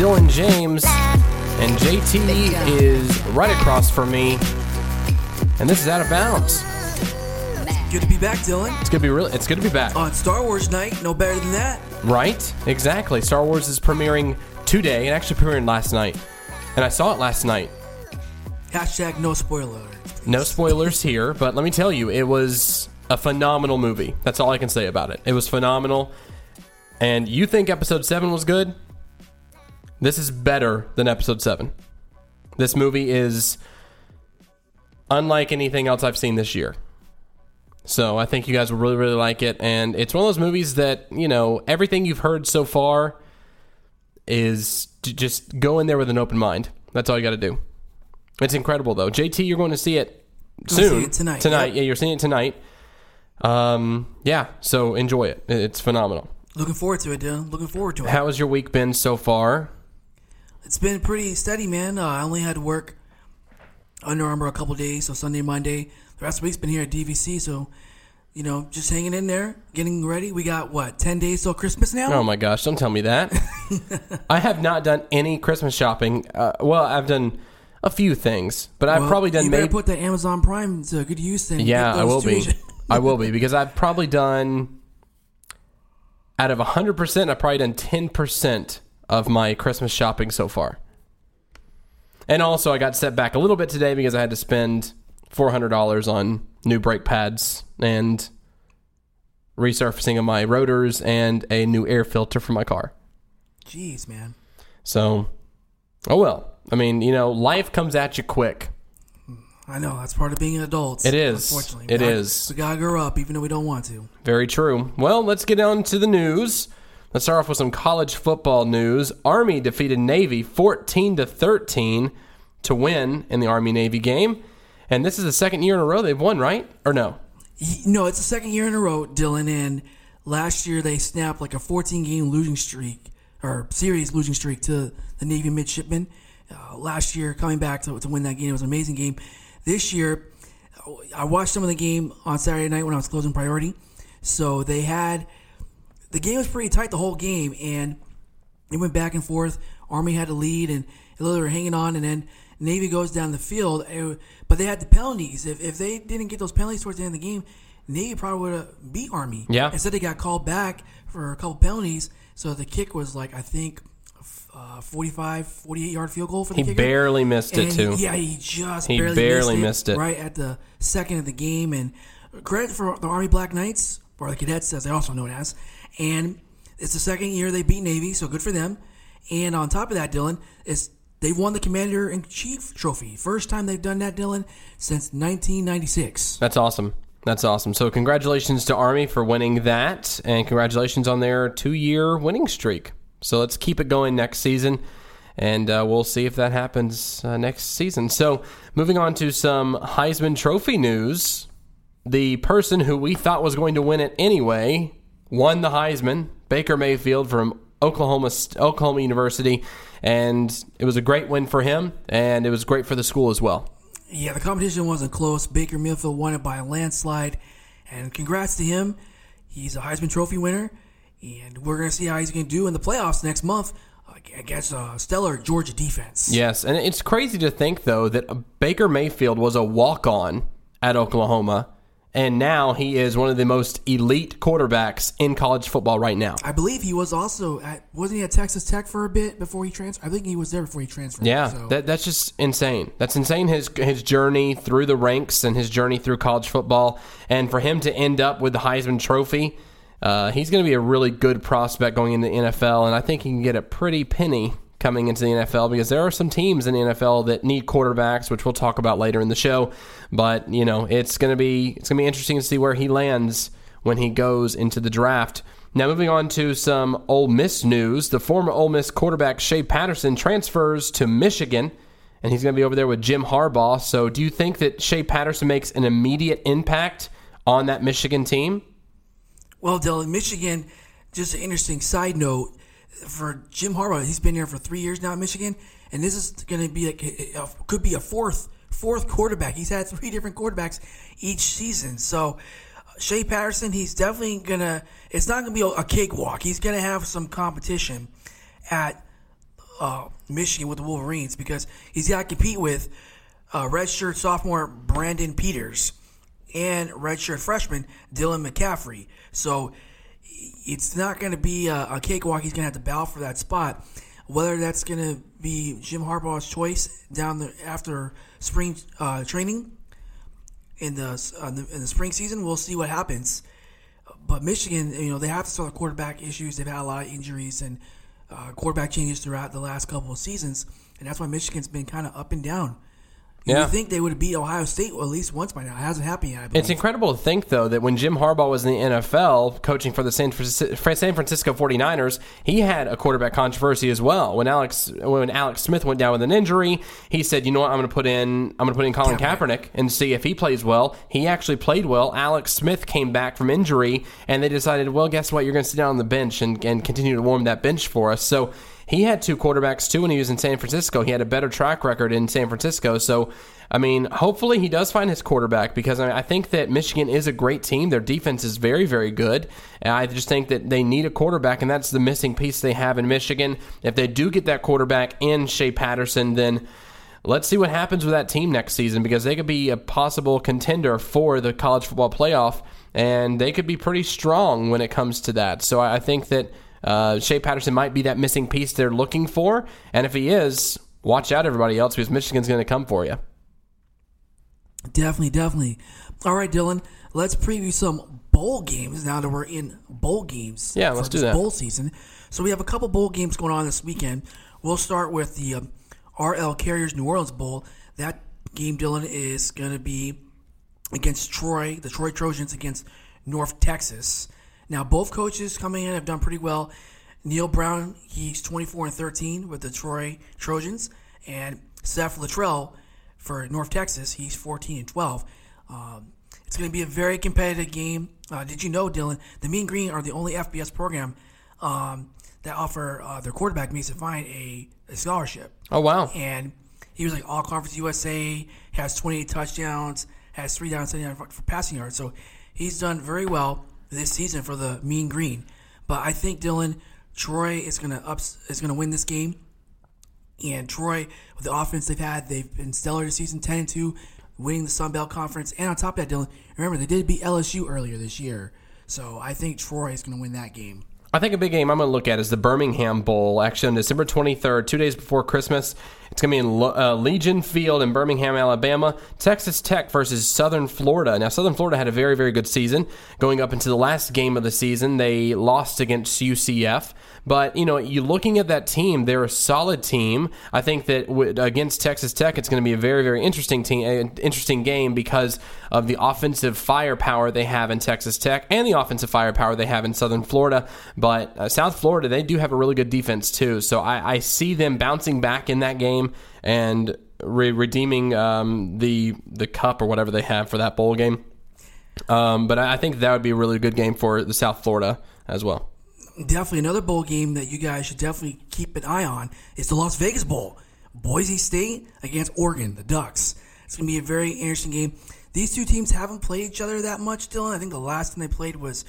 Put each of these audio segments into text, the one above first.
Dylan James, and JT is right across from me. And this is out of bounds. Good to be back, Dylan. It's gonna be really. It's gonna be back, On Star Wars night, no better than that. right? Exactly. Star Wars is premiering today. It actually premiered last night, and I saw it last night. Hashtag no spoiler. No spoilers here, but let me tell you, it was a phenomenal movie. That's all I can say about it. It was phenomenal. And you think episode 7 was good? This is better than episode 7. This movie is unlike anything else I've seen this year. So I think you guys will really, really like it. And it's one of those movies that, you know, everything you've heard so far is to just go in there with an open mind. That's all you got to do. It's incredible, though. JT, you're going to see it Gonna see soon. it tonight, Tonight, yep. yeah, you're seeing it tonight. Um, yeah, so enjoy it. It's phenomenal. Looking forward to it, Dylan. Looking forward to it. How has your week been so far? It's been pretty steady, man. Uh, I only had to work Under Armour a couple days, so Sunday, Monday. The rest of the week's been here at DVC, so you know, just hanging in there, getting ready. We got what ten days till Christmas now. Oh my gosh, don't tell me that. I have not done any Christmas shopping. Uh, well, I've done a few things, but I've Well, probably done You better put the Amazon Prime to good use. And yeah, I will be. I will be because I've probably done out of 100%, I've probably done 10% of my Christmas shopping so far. And also, I got set back a little bit today because I had to spend $400 on new brake pads and resurfacing of my rotors and a new air filter for my car. Jeez, man. So, oh well. I mean, you know, life comes at you quick. I know that's part of being an adult. It is. Unfortunately, It We gotta- is. We gotta grow up, even though we don't want to. Very true. Well, let's get on to the news. Let's start off with some college football news. Army defeated Navy 14 to 13 to win in the Army Navy game. And this is the second year in a row they've won, right? Or no? No, it's the second year in a row, Dylan. And last year they snapped like a 14 game losing streak or series losing streak to the Navy midshipmen. Uh, last year, coming back to, to win that game, it was an amazing game. This year, I watched some of the game on Saturday night when I was closing priority. So they had the game was pretty tight the whole game, and it went back and forth. Army had a lead, and they were hanging on, and then Navy goes down the field. But they had the penalties. If, if they didn't get those penalties towards the end of the game, Navy probably would have beat Army. Yeah. Instead, they got called back for a couple penalties. So the kick was like I think uh, 45, 48 yard field goal for the He kicker. barely missed it, too. he- yeah, he just He barely, barely missed, missed it. right at the second of the game. And credit for the Army Black Knights or the cadets, as they also know it as. And it's the second year they beat Navy, so good for them. And on top of that, Dylan, it's they've won the Commander in Chief trophy. First time they've done that, Dylan, since 1996. That's awesome. That's awesome. So, congratulations to Army for winning that, and congratulations on their two year winning streak. So, let's keep it going next season, and uh, we'll see if that happens uh, next season. So, moving on to some Heisman Trophy news. The person who we thought was going to win it anyway won the Heisman, Baker Mayfield from Oklahoma Oklahoma University, and it was a great win for him, and it was great for the school as well. Yeah, the competition wasn't close. Baker Mayfield won it by a landslide, and congrats to him. He's a Heisman Trophy winner, and we're going to see how he's going to do in the playoffs next month against a stellar Georgia defense. Yes, and it's crazy to think though that Baker Mayfield was a walk-on at Oklahoma, and now he is one of the most elite quarterbacks in college football right now. I believe he was also at wasn't he at Texas Tech for a bit before he transferred? I think he was there before he transferred. Yeah, so. that, that's just insane. That's insane. His his journey through the ranks and his journey through college football, and for him to end up with the Heisman Trophy, uh, he's going to be a really good prospect going into the NFL, and I think he can get a pretty penny coming into the NFL because there are some teams in the NFL that need quarterbacks, which we'll talk about later in the show. But you know, it's going to be it's to be interesting to see where he lands when he goes into the draft. Now, moving on to some Ole Miss news. The former Ole Miss quarterback Shea Patterson transfers to Michigan, and he's going to be over there with Jim Harbaugh. So, do you think that Shea Patterson makes an immediate impact on that Michigan team? Well, Dylan, Michigan. Just an interesting side note for Jim Harbaugh. He's been here for three years now at Michigan, and this is going to be like a, could be a fourth fourth quarterback. He's had three different quarterbacks each season. So Shea Patterson, he's definitely gonna. It's not gonna be a, a cakewalk. He's gonna have some competition at uh, Michigan with the Wolverines because he's got to compete with uh, redshirt sophomore Brandon Peters and redshirt freshman Dylan McCaffrey. So it's not going to be a, a cakewalk. He's going to have to battle for that spot. Whether that's going to be Jim Harbaugh's choice down the after spring uh, training in the, uh, the in the spring season, we'll see what happens. But Michigan, you know, they have to solve quarterback issues. They've had a lot of injuries and uh, quarterback changes throughout the last couple of seasons, and that's why Michigan's been kind of up and down. You Yeah. would think they would beat Ohio State at least once by now. It hasn't happened yet. I. It's incredible to think, though, that when Jim Harbaugh was in the NFL coaching for the San Francisco, San Francisco 49ers, he had a quarterback controversy as well. When Alex when Alex Smith went down with an injury, he said, "You know what? I'm going to put in I'm going to put in Colin Kaepernick and see if he plays well." He actually played well. Alex Smith came back from injury, and they decided, "Well, guess what? You're going to sit down on the bench and, and continue to warm that bench for us." So he had two quarterbacks too when he was in San Francisco. He had a better track record in San Francisco. So, I mean, hopefully he does find his quarterback because I, mean, I think that Michigan is a great team. Their defense is very, very good. And I just think that they need a quarterback, and that's the missing piece they have in Michigan. If they do get that quarterback in Shea Patterson, then. Let's see what happens with that team next season because they could be a possible contender for the college football playoff, and they could be pretty strong when it comes to that. So I I think that uh, Shea Patterson might be that missing piece they're looking for, and if he is, watch out, everybody else, because Michigan's going to come for you. Definitely, definitely. All right, Dylan, let's preview some bowl games now that we're in bowl games. Yeah, for let's do this that. Bowl season. So we have a couple bowl games going on this weekend. We'll start with the um, RL Carriers New Orleans Bowl. That game, Dylan, is going to be against Troy, the Troy Trojans against North Texas. Now, both coaches coming in have done pretty well. Neal Brown, he's 24 and 13 with the Troy Trojans, and Seth Littrell for North Texas, he's 14 and 12. Um, it's going to be a very competitive game. Uh, did you know, Dylan, the Mean Green are the only FBS program um, that offer uh, their quarterback Mason Fine a, a scholarship Oh wow! and he was like all conference USA, has 28 touchdowns, has three down, 79 for, for passing yards. So he's done very well this season for the Mean Green. But I think Dylan Troy is gonna ups is gonna win this game. And Troy, with the offense they've had, they've been stellar this season, 10 and 2, winning the Sun Belt Conference. And on top of that, Dylan, remember they did beat LSU earlier this year. So I think Troy is gonna win that game. I think a big game I'm going to look at is the Birmingham Bowl, actually on December 23rd, two days before Christmas. It's going to be in uh, Legion Field in Birmingham, Alabama. Texas Tech versus Southern Florida. Now, Southern Florida had a very, very good season. Going up into the last game of the season, they lost against UCF. But, you know, you looking at that team, they're a solid team. I think that w- against Texas Tech, it's going to be a very, very interesting team, uh, interesting game because of the offensive firepower they have in Texas Tech and the offensive firepower they have in Southern Florida. But uh, South Florida, they do have a really good defense too. So I, I see them bouncing back in that game and re- redeeming um, the the cup or whatever they have for that bowl game. Um, but I think that would be a really good game for the South Florida as well. Definitely another bowl game that you guys should definitely keep an eye on is the Las Vegas Bowl. Boise State against Oregon, the Ducks. It's going to be a very interesting game. These two teams haven't played each other that much, Dylan. I think the last time they played was,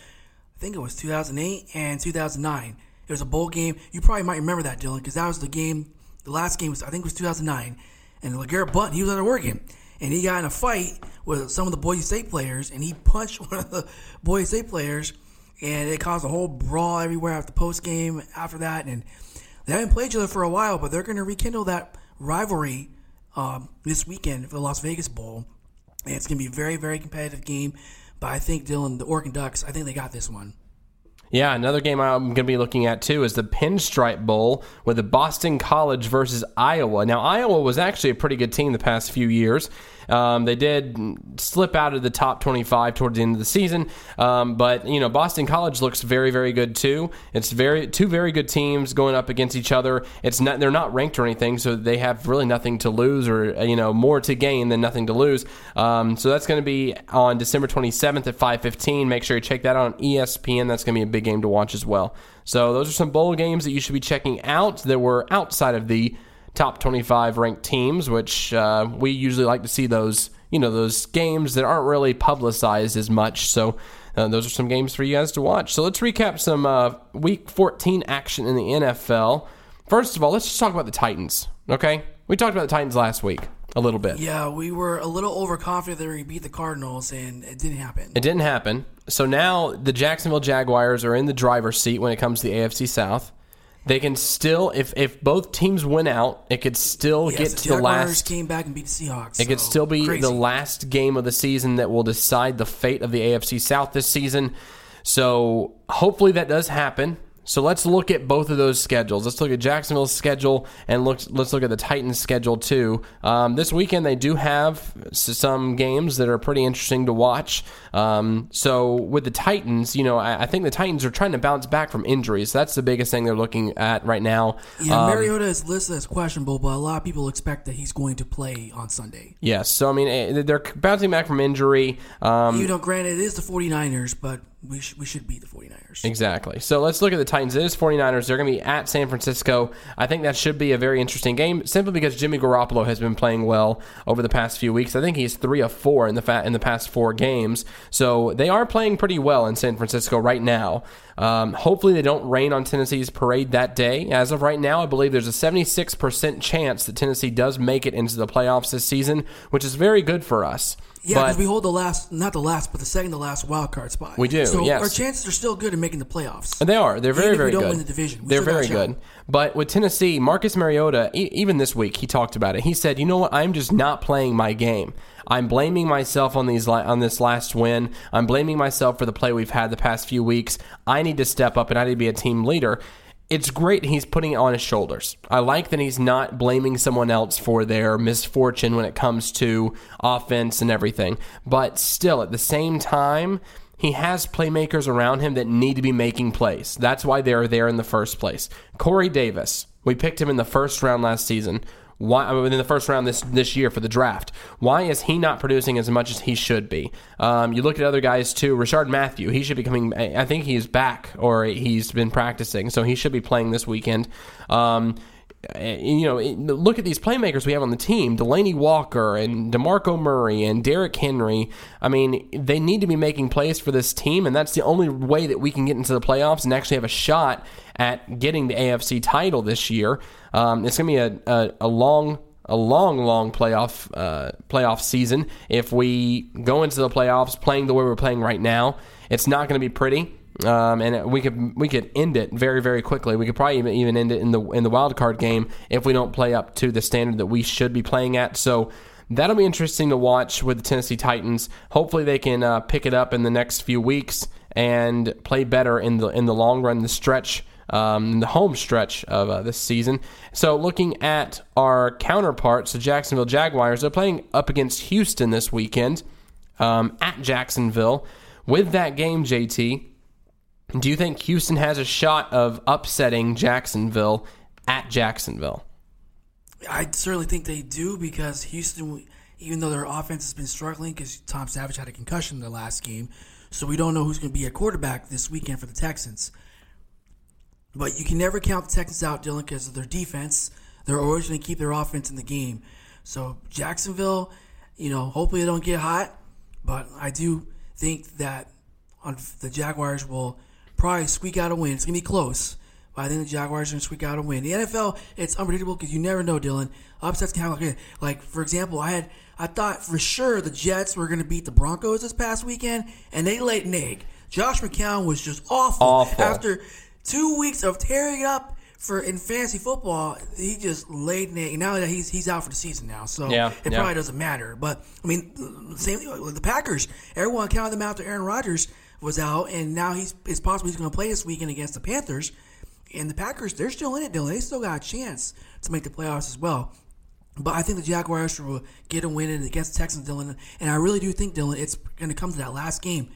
I think it was 2008 and 2009. It was a bowl game. You probably might remember that, Dylan, because that was the game. The last game was, I think, it was 2009. And LeGarrette Blount, he was at Oregon, and he got in a fight with some of the Boise State players, and he punched one of the Boise State players, and it caused a whole brawl everywhere after the post game after that. And they haven't played each other for a while, but they're going to rekindle that rivalry um, this weekend for the Las Vegas Bowl. And it's going to be a very, very competitive game. But I think, Dylan, the Oregon Ducks, I think they got this one. Yeah, another game I'm going to be looking at too is the Pinstripe Bowl with the Boston College versus Iowa. Now, Iowa was actually a pretty good team the past few years. Um, they did slip out of the top 25 towards the end of the season, um, but you know Boston College looks very, very good too. It's very two very good teams going up against each other. It's not they're not ranked or anything, so they have really nothing to lose or uh, you know more to gain than nothing to lose. Um, so that's going to be on December 27th at 5:15. Make sure you check that out on ESPN. That's going to be a big game to watch as well. So those are some bowl games that you should be checking out that were outside of the top 25 ranked teams, which uh, we usually like to see those, you know, those games that aren't really publicized as much. So uh, those are some games for you guys to watch. So let's recap some uh, week 14 action in the NFL. first of all, let's just talk about the Titans. Okay, we talked about the Titans last week a little bit. Yeah, we were a little overconfident that we beat the Cardinals, and it didn't happen. It didn't happen. So now the Jacksonville Jaguars are in the driver's seat when it comes to the AFC South. They can still, if if both teams win out, it could still Yes, get the to the Jaguars last. came back and beat the Seahawks. It could still be crazy. the last game of the season that will decide the fate of the AFC South this season. So hopefully that does happen. So let's look at both of those schedules. Let's look at Jacksonville's schedule and look. Let's look at the Titans' schedule too. Um, this weekend they do have some games that are pretty interesting to watch. Um, so with the Titans, you know, I, I think the Titans are trying to bounce back from injuries. That's the biggest thing they're looking at right now. Yeah, Um, Mariota is listed as questionable, but a lot of people expect that he's going to play on Sunday. yes. So I mean, eh, they're bouncing back from injury. Um, you know, granted, it is the 49ers, but we, sh- we should beat the 49ers. Exactly. So let's look at the Titans. It is 49ers. They're going to be at San Francisco. I think that should be a very interesting game simply because Jimmy Garoppolo has been playing well over the past few weeks. I think he's 3 of 4 in the fa- in the past 4 games. So they are playing pretty well in San Francisco right now. Um, hopefully they don't rain on Tennessee's parade that day. As of right now, I believe there's a 76% chance that Tennessee does make it into the playoffs this season, which is very good for us. Yeah, because we hold the last, not the last, but the second to last wild card spot. We do, So yes. our chances are still good in making the playoffs. They are. They're very, Even if we very don't good. win the division, we They're very good. But with Tennessee, Marcus Mariota, e- even this week, he talked about it. He said, "You know what? I'm just not playing my game. I'm blaming myself on these on this last win. I'm blaming myself for the play we've had the past few weeks. I need to step up and I need to be a team leader." It's great he's putting it on his shoulders. I like that he's not blaming someone else for their misfortune when it comes to offense and everything. But still, at the same time, he has playmakers around him that need to be making plays. That's why they're there in the first place. Corey Davis, we picked him in the first round last season. Why I mean, in the first round this this year for the draft? Why is he not producing as much as he should be? Um, you look at other guys too. Rishard Matthew, he should be coming. I think he's back or he's been practicing, so he should be playing this weekend. Um, you know, look at these playmakers we have on the team: Delanie Walker and DeMarco Murray and Derrick Henry. I mean, they need to be making plays for this team, and that's the only way that we can get into the playoffs and actually have a shot at getting the AFC title this year. Um, it's going to be a, a, a long. A long, long playoff uh, playoff season. If we go into the playoffs playing the way we're playing right now, it's not going to be pretty um, and we could we could end it very very quickly. We could probably even, even end it in the in the wild card game if we don't play up to the standard that we should be playing at. So that'll be interesting to watch with the Tennessee Titans. Hopefully they can uh, pick it up in the next few weeks and play better in the in the long run, the stretch. Um, the home stretch of uh, this season. So, looking at our counterparts, the Jacksonville Jaguars, they're playing up against Houston this weekend um, at Jacksonville. With that game, JT, do you think Houston has a shot of upsetting Jacksonville at Jacksonville? I certainly think they do because Houston, even though their offense has been struggling because Tom Savage had a concussion in the last game, so we don't know who's going to be a quarterback this weekend for the Texans. But you can never count the Texans out, Dylan, because of their defense. They're always going to keep their offense in the game. So Jacksonville, you know, hopefully they don't get hot, but I do think that the Jaguars will probably squeak out a win. It's going to be close. But I think the Jaguars are going to squeak out a win. The NFL, it's unpredictable because you never know, Dylan. Upsets can happen. Like, for example, I had I thought for sure the Jets were going to beat the Broncos this past weekend, and they laid an egg. Josh McCown was just awful. Awful. After two weeks of tearing up for in fantasy football, he just laid an egg. Now that he's he's out for the season now, so Yeah, it yeah. probably doesn't matter. But I mean, same thing with the Packers. Everyone counted them out after Aaron Rodgers was out, and now he's it's possible he's going to play this weekend against the Panthers. And the Packers, they're still in it, Dylan. They still got a chance to make the playoffs as well. But I think the Jaguars will get a win in against Texans, Dylan. And I really do think, Dylan, it's going to come to that last game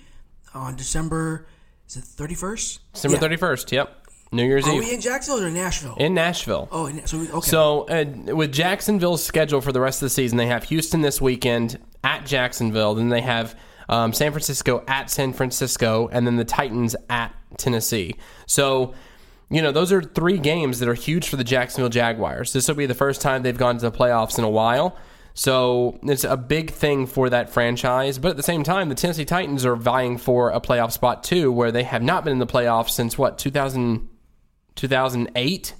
on December, is it 31st? December Yeah. thirty first. Yep, New Year's Are Eve we in Jacksonville or Nashville? in Nashville. oh, so we, okay. So, uh, with Jacksonville's schedule for the rest of the season, they have Houston this weekend at Jacksonville. Then they have um, San Francisco at San Francisco, and then the Titans at Tennessee. So, you know, those are three games that are huge for the Jacksonville Jaguars. This will be the first time they've gone to the playoffs in a while. So it's a big thing for that franchise. But at the same time, the Tennessee Titans are vying for a playoff spot too, where they have not been in the playoffs since what, 2000, 2008?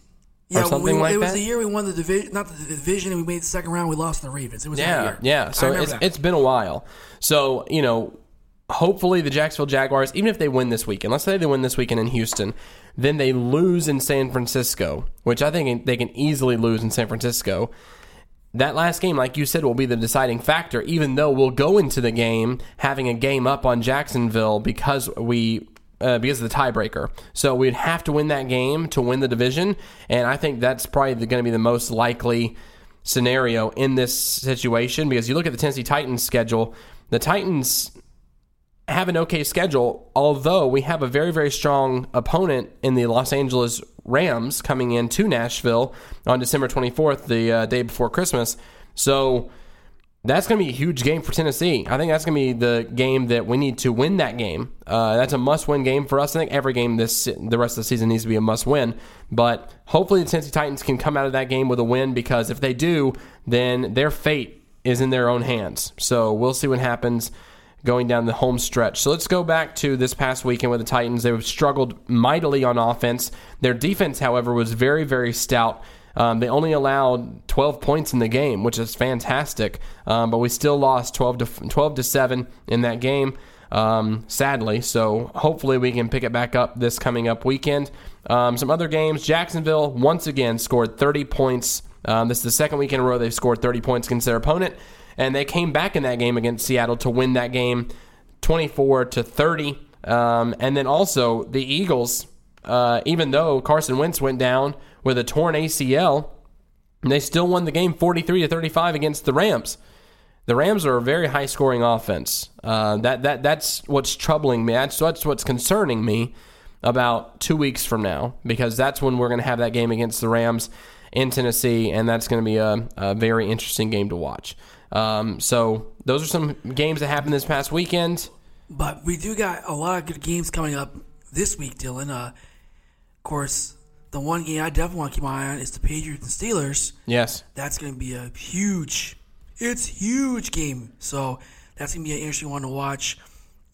or something we, like it was that. the year we won the division, not the division, and we made the second round. We lost the Ravens. It was Yeah, year. yeah. So it's that. it's been a while. So you know, hopefully the Jacksonville Jaguars, even if they win this weekend, let's say they win this weekend in Houston, then they lose in San Francisco, which I think they can easily lose in San Francisco. That last game, like you said, will be the deciding factor. Even though we'll go into the game having a game up on Jacksonville because we uh, because of the tiebreaker. So we'd have to win that game to win the division, and I think that's probably going to be the most likely scenario in this situation because you look at the Tennessee Titans schedule. The Titans have an okay schedule, although we have a very, very strong opponent in the Los Angeles Rams coming in to Nashville on December 24th, the uh, day before Christmas. So that's going to be a huge game for Tennessee. I think that's going to be the game that we need to win that game. Uh, that's a must-win game for us. I think every game this the rest of the season needs to be a must-win. But hopefully the Tennessee Titans can come out of that game with a win because if they do, then their fate is in their own hands. So we'll see what happens going down the home stretch. So let's go back to this past weekend with the Titans. They've struggled mightily on offense. Their defense, however, was very, very stout. Um, they only allowed 12 points in the game, which is fantastic. Um, but we still lost 12 to 12 to seven in that game. Um, sadly, so hopefully we can pick it back up this coming up weekend. Um, some other games: Jacksonville once again scored 30 points. Um, this is the second week in a row they've scored 30 points against their opponent, and they came back in that game against Seattle to win that game, 24 to 30. Um, and then also the Eagles, uh, even though Carson Wentz went down with a torn ACL, they still won the game 43 to 35 against the Rams. The Rams are a very high scoring offense. Uh, that that that's what's troubling me. That's that's what's concerning me about two weeks from now because that's when we're going to have that game against the Rams in Tennessee, and that's going to be a, a very interesting game to watch. Um, so those are some games that happened this past weekend. But we do got a lot of good games coming up this week, Dylan. Uh, of course, the one game I definitely want to keep my eye on is the Patriots and Steelers. Yes, That's going to be a huge, it's huge game. So that's going to be an interesting one to watch.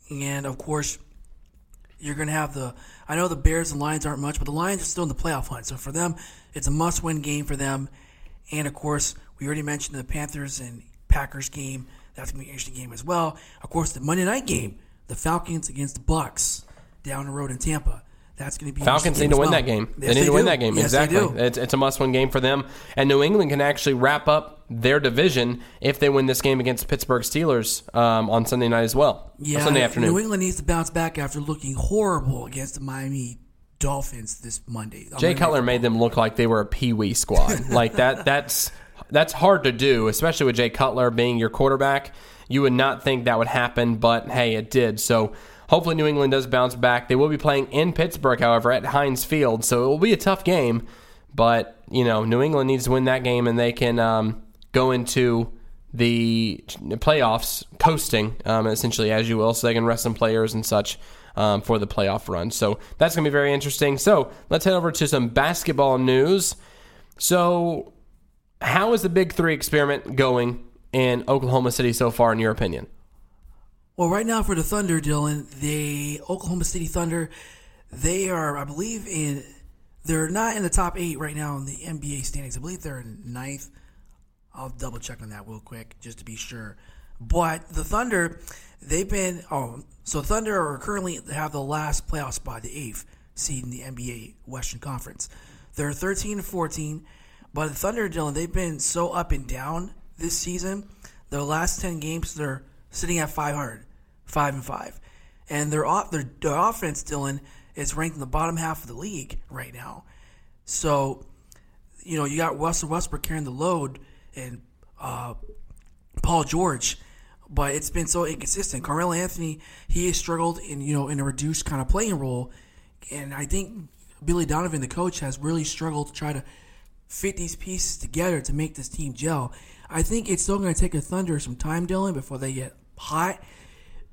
And of course, you're going to have the. I know the Bears and Lions aren't much, but the Lions are still in the playoff hunt. So for them, it's a must-win game for them. And of course, we already mentioned the Panthers and Packers game. That's going to be an interesting game as well. Of course, the Monday night game, the Falcons against the Bucs down the road in Tampa. That's going to be Falcons need to win well. that game. Yes, they need to win that game. Yes, exactly. It's, it's a must-win game for them, and New England can actually wrap up their division if they win this game against Pittsburgh Steelers um, on Sunday night as well. Yeah, Sunday afternoon. New England needs to bounce back after looking horrible against the Miami Dolphins this Monday. Jay Cutler made them look like they were a pee wee squad. like that. That's that's hard to do, especially with Jay Cutler being your quarterback. You would not think that would happen, but hey, it did. So hopefully New England does bounce back. They will be playing in Pittsburgh, however, at Heinz Field, so it will be a tough game. But you know, New England needs to win that game, and they can um, go into the playoffs coasting, um, essentially, as you will, so they can rest some players and such um, for the playoff run. So that's going to be very interesting. So let's head over to some basketball news. So, how is the Big Three experiment going in Oklahoma City so far, in your opinion? Well, right now for the Thunder, Dylan, the Oklahoma City Thunder, they are, I believe, in. They're not in the top eight right now in the NBA standings. I believe they're in ninth. I'll double check on that real quick just to be sure. But the Thunder, they've been oh so Thunder are currently have the last playoff spot, the eighth seed in the NBA Western Conference. They're thirteen and fourteen, but the Thunder, Dylan, they've been so up and down this season. Their last ten games, they're sitting at 500, five and five, and their off their, their offense, Dylan, is ranked in the bottom half of the league right now. So, you know, you got Russell Westbrook carrying the load and uh, Paul George, but it's been so inconsistent. Carmelo Anthony, he has struggled in you know in a reduced kind of playing role, and I think Billy Donovan, the coach, has really struggled to try to fit these pieces together to make this team gel. I think it's still going to take a Thunder some time, Dylan, before they get hot.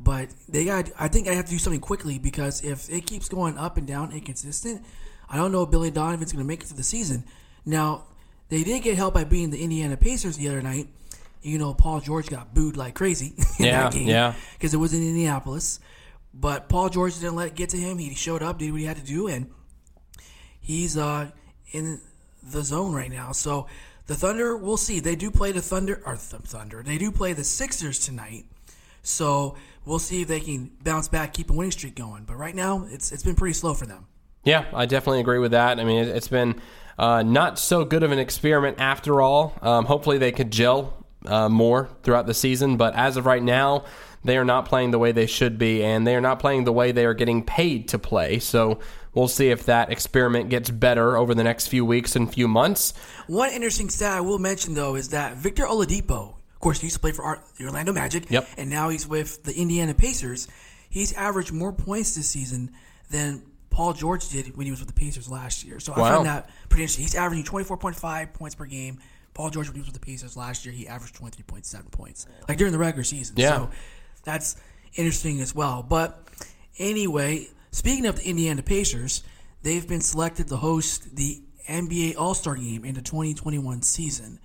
But they got. I think I have to do something quickly because if it keeps going up and down inconsistent, I don't know if Billy Donovan's going to make it to the season. Now they did get help by beating the Indiana Pacers the other night. You know, Paul George got booed like crazy in Yeah, that game yeah. because it was in Indianapolis. But Paul George didn't let it get to him. He showed up, did what he had to do, and he's uh, in the zone right now. So the Thunder, we'll see. They do play the Thunder or the Thunder. They do play the Sixers tonight. So we'll see if they can bounce back, keep a winning streak going. But right now, it's it's been pretty slow for them. Yeah, I definitely agree with that. I mean, it- it's been uh, not so good of an experiment after all. Um, hopefully, they could gel uh, more throughout the season, but as of right now, they are not playing the way they should be, and they are not playing the way they are getting paid to play. So we'll see if that experiment gets better over the next few weeks and few months. One interesting stat I will mention though is that Victor Oladipo, of course, he used to play for the Orlando Magic, Yep. and now he's with the Indiana Pacers. He's averaged more points this season than Paul George did when he was with the Pacers last year. So I Wow. find that pretty interesting. He's averaging 24.5 points per game. Paul George, when he was with the Pacers last year, he averaged 23.7 points, like during the regular season. Yeah. So that's interesting as well. But anyway, speaking of the Indiana Pacers, they've been selected to host the NBA All Star Game in the 2021 season.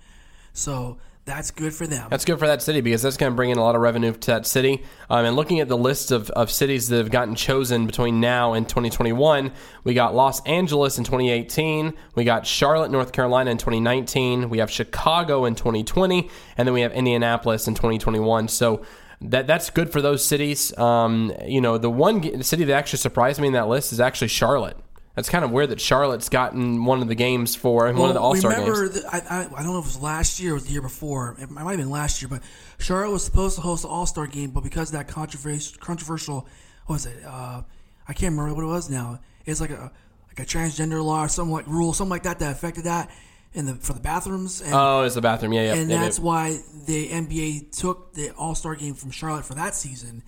So that's good for them. That's good for that city because that's going to bring in a lot of revenue to that city. Um, and looking at the list of, of cities that have gotten chosen between now and 2021, we got Los Angeles in 2018, we got Charlotte, North Carolina in 2019, we have Chicago in 2020, and then we have Indianapolis in 2021. So that that's good for those cities. Um, you know, the one city that actually surprised me in that list is actually Charlotte. That's kind of weird that Charlotte's gotten one of the games for one of the All Star games. I, I, I don't know if it was last year or the year before. It might have been last year, but Charlotte was supposed to host the All Star game, but because of that controversial, controversial, what was it? Uh, I can't remember what it was now. It's like a like a transgender law or something like rule, something like that that affected that in the for the bathrooms. And, Oh, it's the bathroom. Yeah, yeah. and yeah, yeah. that's why the NBA took the All Star game from Charlotte for that season,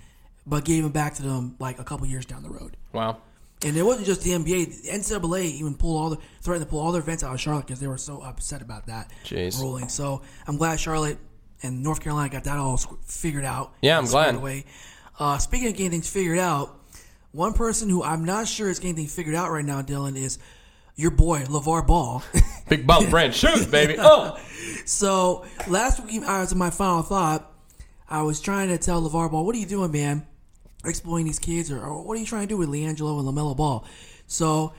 but gave it back to them like a couple years down the road. wow. And it wasn't just the NBA. The NCAA even pulled all the threatened to pull all their events out of Charlotte because they were so upset about that Jeez. ruling. So I'm glad Charlotte and North Carolina got that all figured out. Yeah, I'm glad. Away. Uh, speaking of getting things figured out, one person who I'm not sure is getting things figured out right now, Dylan, is your boy LaVar Ball. Big ball brand shoot, baby. Oh. So last week, I was in my final thought. I was trying to tell LaVar Ball, "What are you doing, man? Exploiting these kids, or, or what are you trying to do with LiAngelo and LaMelo Ball?" So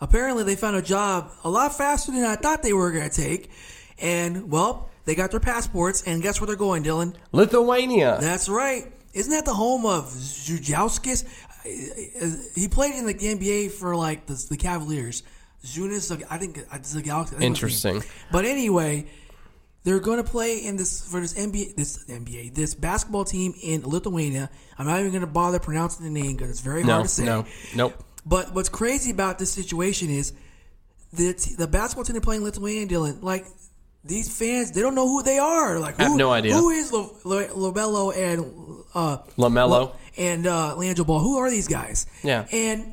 apparently, they found a job a lot faster than I thought they were going to take, and well, they got their passports, and guess where they're going, Dylan? Lithuania. That's right. Isn't that the home of Zujauskis? Uh, uh, he played in the NBA for like the, the Cavaliers. Zunis, I think Zagauskis. Interesting. But anyway, they're going to play in this for this NBA, this NBA, this basketball team in Lithuania. I'm not even going to bother pronouncing the name because it's very No, hard to say. no, nope. But what's crazy about this situation is the the basketball team they're playing Lithuania, Dylan. Like these fans, they don't know who they are. Like who, have no idea. who is Lo- Lo- Lobello and uh, LaMelo. and uh, Leandro Ball. Who are these guys? Yeah. And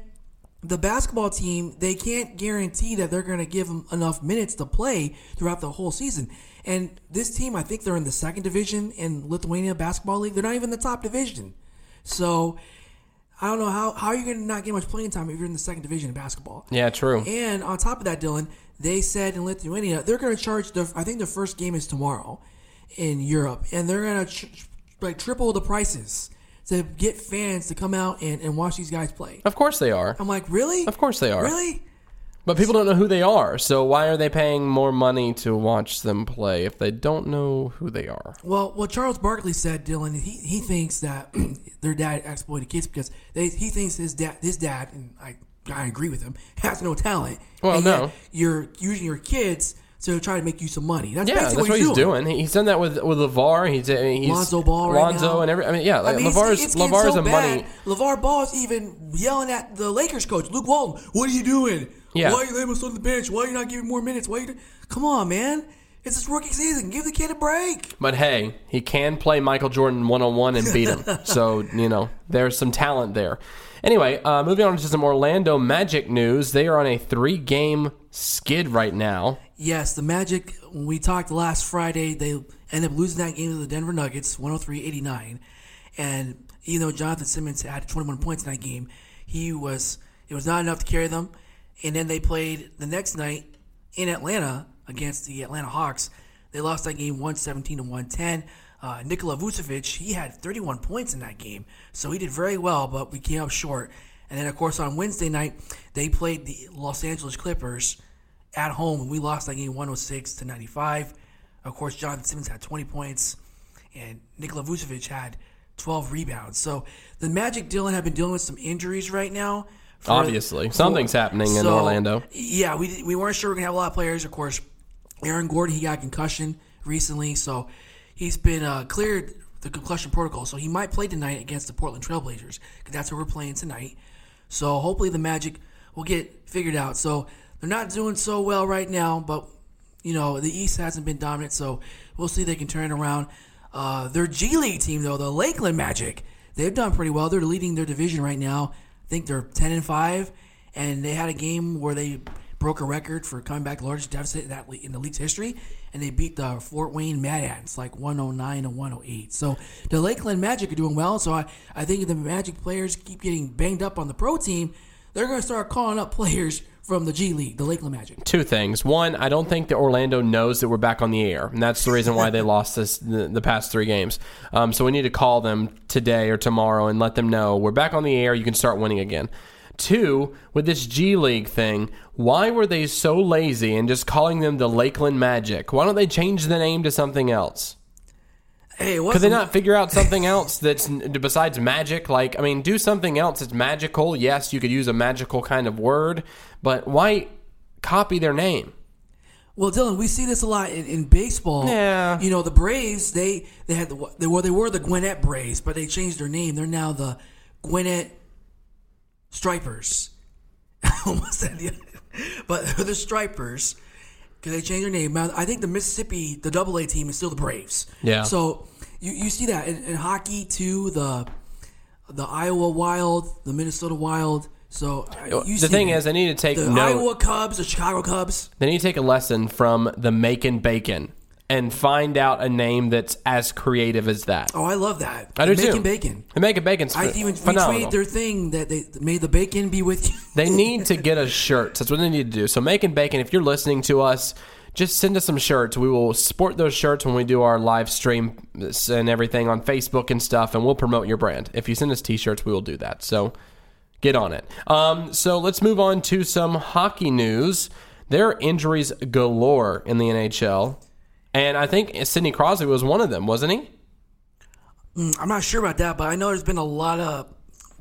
the basketball team, they can't guarantee that they're going to give them enough minutes to play throughout the whole season. And this team, I think they're in the second division in Lithuania basketball league. They're not even the top division. So I don't know how how are you going to not get much playing time if you're in the second division in basketball. Yeah, true. And on top of that, Dylan, they said in Lithuania they're going to charge. The, I think the first game is tomorrow in Europe, and they're going to tr- like triple the prices to get fans to come out and, and watch these guys play. Of course they are. I'm like, really? Of course they are. Really? But people don't know who they are. So why are they paying more money to watch them play if they don't know who they are? Well, what Charles Barkley said, Dylan, he, he thinks that their dad exploited kids because they, he thinks his dad, his dad, and I, I agree with him, has no talent. Well, no. you're using your kids to try to make you some money. That's Yeah, that's what he's doing. He- He's done that with with LaVar. He's he's Lonzo Ball right Lonzo now. and every. I mean, yeah, I like mean, it's- LaVar's it's getting LaVar's so a bad. money. LaVar Ball is even yelling at the Lakers coach, Luke Walton. What are you doing? Yeah. Why are you letting us on the bench? Why are you not giving more minutes? Why are you? do- Come on, man. It's his rookie season. Give the kid a break. But hey, he can play Michael Jordan one on one and beat him. so you know there's some talent there. Anyway, uh, moving on to some Orlando Magic news. They are on a three game skid right now. Yes, the Magic, when we talked last Friday, they ended up losing that game to the Denver Nuggets, 103-89. And even though Jonathan Simmons had 21 points in that game, he was it was not enough to carry them. And then they played the next night in Atlanta against the Atlanta Hawks. They lost that game 117 to 110. Uh, Nikola Vucevic, he had 31 points in that game, so he did very well, but we came up short. And then, of course, on Wednesday night, they played the Los Angeles Clippers, at home, and we lost that game 106 to 95. Of course, Jonathan Simmons had 20 points, and Nikola Vucevic had 12 rebounds. So the Magic Dylan have been dealing with some injuries right now. for- Obviously, something's happening in Orlando. Yeah, we we weren't sure we are gonna have a lot of players. Of course, Aaron Gordon he got concussion recently, so he's been uh, cleared the concussion protocol. So he might play tonight against the Portland Trailblazers because that's where we're playing tonight. So hopefully the Magic will get figured out. So they're not doing so well right now, but you know the East hasn't been dominant, so we'll see they can turn it around. Uh, their G League team though, the Lakeland Magic, they've done pretty well. They're leading their division right now. I think they're ten and five, and they had a game where they broke a record for coming back largest deficit in that in the league's history, and they beat the Fort Wayne Mad Ants like 109 and 108. So the Lakeland Magic are doing well. So I, I think if the Magic players keep getting banged up on the pro team, they're going to start calling up players from the G League, the Lakeland Magic. Two things. One, I don't think that Orlando knows that we're back on the air, and that's the reason why they lost this the, the past three games. Um, so we need to call them today or tomorrow and let them know we're back on the air. You can start winning again. Two, with this G League thing, why were they so lazy and just calling them the Lakeland Magic? Why don't they change the name to something else? Hey, what's Could they the- not figure out something else that's besides magic? Like, I mean, do something else that's magical. Yes, you could use a magical kind of word, but why copy their name? Well, Dylan, we see this a lot in, in baseball. Yeah. You know, the Braves, they they had the they were they were the Gwinnett Braves, but they changed their name. They're now the Gwinnett Stripers. Almost said the but they're the Stripers because they changed their name. Now, I think the Mississippi, the Double A team, is still the Braves. Yeah. So you, you see that in, in hockey too. The the Iowa Wild, the Minnesota Wild. So uh, the thing is, I need to take the note. Iowa Cubs, the Chicago Cubs. They need to take a lesson from the Macon Bacon and find out a name that's as creative as that. Oh, I love that. I do Making too. bacon. The Macon Bacon's I even phenomenal. retweeted their thing that they made the bacon be with you. They need to get us shirts. That's what they need to do. So, Macon Bacon, if you're listening to us, just send us some shirts. We will sport those shirts when we do our live stream and everything on Facebook and stuff, and we'll promote your brand. If you send us t-shirts, we will do that. So, get on it. Um, so let's move on to some hockey news. There are injuries galore in the NHL, and I think Sidney Crosby was one of them, wasn't he? I'm not sure about that, but I know there's been a lot of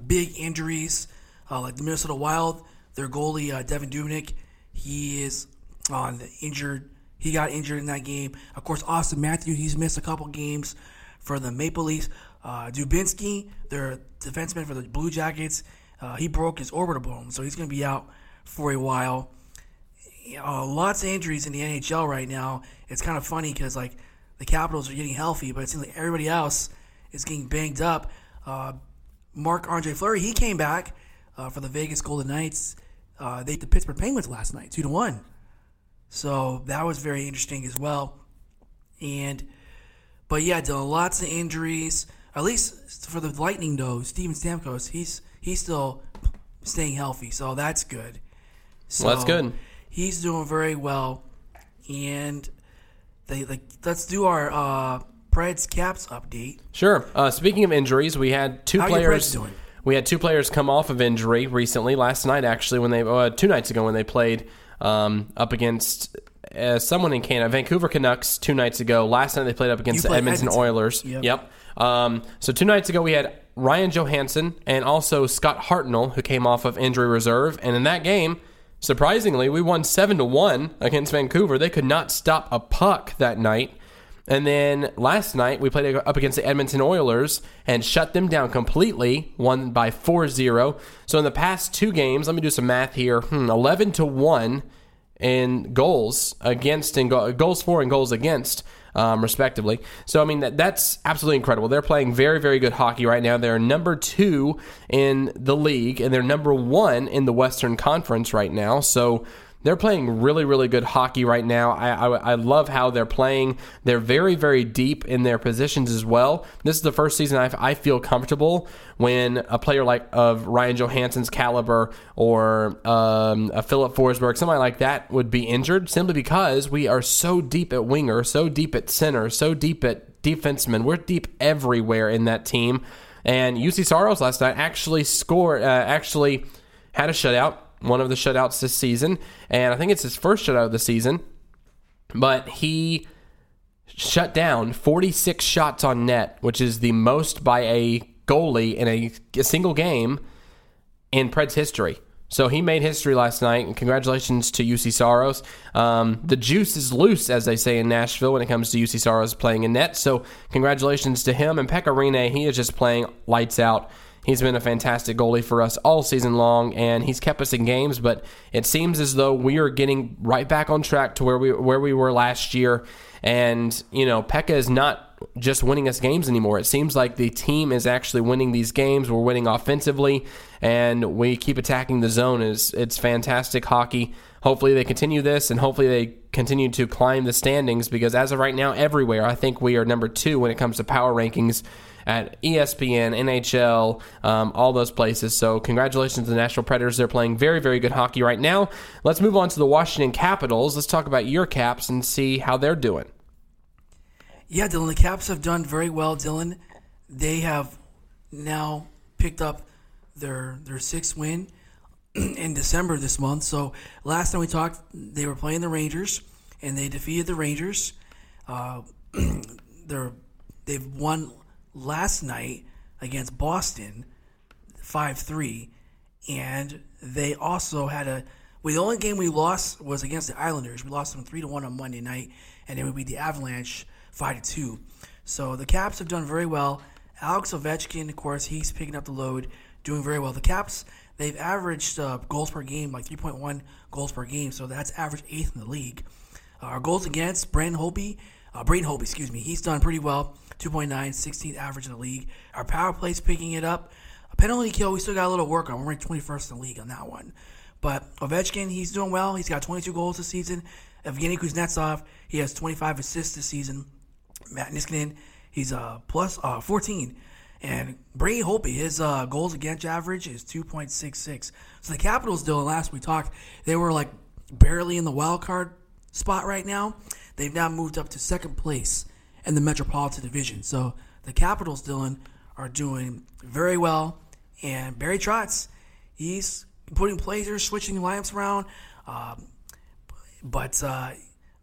big injuries, uh, like the Minnesota Wild. Their goalie uh, Devan Dubnyk, he is on the injured. He got injured in that game. Of course, Auston Matthews, he's missed a couple games for the Maple Leafs. Uh, Dubinsky, their defenseman for the Blue Jackets, uh, he broke his orbital bone, so he's going to be out for a while. Uh, lots of injuries in the NHL right now. It's kind of funny because like the Capitals are getting healthy, but it seems like everybody else is getting banged up. Uh, Marc Andre Fleury, he came back uh, for the Vegas Golden Knights. Uh, they beat the Pittsburgh Penguins last night, two to one. So that was very interesting as well. And but yeah, Dylan, lots of injuries. At least for the Lightning, though, Steven Stamkos, he's he's still staying healthy, so that's good. So Well, that's good. He's doing very well, and they like let's do our uh, Preds Caps update. Sure. Uh, speaking of injuries, we had two How players. We had two players come off of injury recently. Last night, actually, when they uh, two nights ago when they played um, up against uh, someone in Canada, Vancouver Canucks. Two nights ago. Last night they played up against the Edmonton, Edmonton. Oilers. Yep. Um, so two nights ago we had Ryan Johansen and also Scott Hartnell who came off of injury reserve, and in that game. Surprisingly, we won seven to one against Vancouver. They could not stop a puck that night. And then last night, we played up against the Edmonton Oilers and shut them down completely, won by 4 0. So in the past two games, let me do some math here hmm, 11 to 1 in goals against and goals for and goals against, um, respectively. So I mean that that's absolutely incredible. They're playing very very good hockey right now. They're number two in the league and they're number one in the Western Conference right now. So they're playing really, really good hockey right now. I, I, I love how they're playing. They're very, very deep in their positions as well. This is the first season I, I feel comfortable when a player like of Ryan Johansen's caliber or um, a Filip Forsberg, somebody like that, would be injured simply because we are so deep at winger, so deep at center, so deep at defenseman. We're deep everywhere in that team. And Juuse Saros last night actually scored, uh, actually had a shutout one of the shutouts this season, and I think it's his first shutout of the season. But he shut down 46 shots on net, which is the most by a goalie in a, a single game in Preds history. So he made history last night, and congratulations to Juuse Saros. Um, the juice is loose, as they say in Nashville, when it comes to Juuse Saros playing in net. So congratulations to him. And Pekka Rinne, he is just playing lights out. He's been a fantastic goalie for us all season long, and he's kept us in games. But it seems as though we are getting right back on track to where we where we were last year. And you know, Pekka is not just winning us games anymore. It seems like the team is actually winning these games. We're winning offensively, and we keep attacking the zone. It's, it's fantastic hockey. Hopefully, they continue this, and hopefully, they continue to climb the standings because as of right now, everywhere, I think we are number two when it comes to power rankings at ESPN, NHL, um, all those places. So, congratulations to the Nashville Predators. They're playing very, very good hockey right now. Let's move on to the Washington Capitals. Let's talk about your Caps and see how they're doing. Yeah, Dylan, the Caps have done very well, Dylan. They have now picked up their their sixth win in December this month. So last time we talked, they were playing the Rangers, and they defeated the Rangers. Uh, they're they've won last night against Boston, five three, and they also had a. Well, the only game we lost was against the Islanders. We lost them three to one on Monday night, and then we beat the Avalanche five to two. So the Caps have done very well. Alex Ovechkin, of course, he's picking up the load, doing very well. The Caps they've averaged uh, goals per game like 3.1 goals per game, so that's average eighth in the league. Our goals against Brandon Holtby, uh, Braden excuse me, he's done pretty well, 2.9, 16th average in the league. Our power play's picking it up. A penalty kill, we still got a little work on. We're ranked 21st in the league on that one. But Ovechkin, he's doing well. He's got 22 goals this season. Evgeny Kuznetsov, he has 25 assists this season. Matt Niskanen, he's uh, plus uh, 14. And Brady Holtby, his uh, goals against average is 2.66. So the Capitals, Dylan, last we talked, they were like barely in the wild card spot right now. They've now moved up to second place in the Metropolitan Division. So the Capitals, Dylan, are doing very well. And Barry Trotz, he's putting players, switching lineups around. Um, but uh,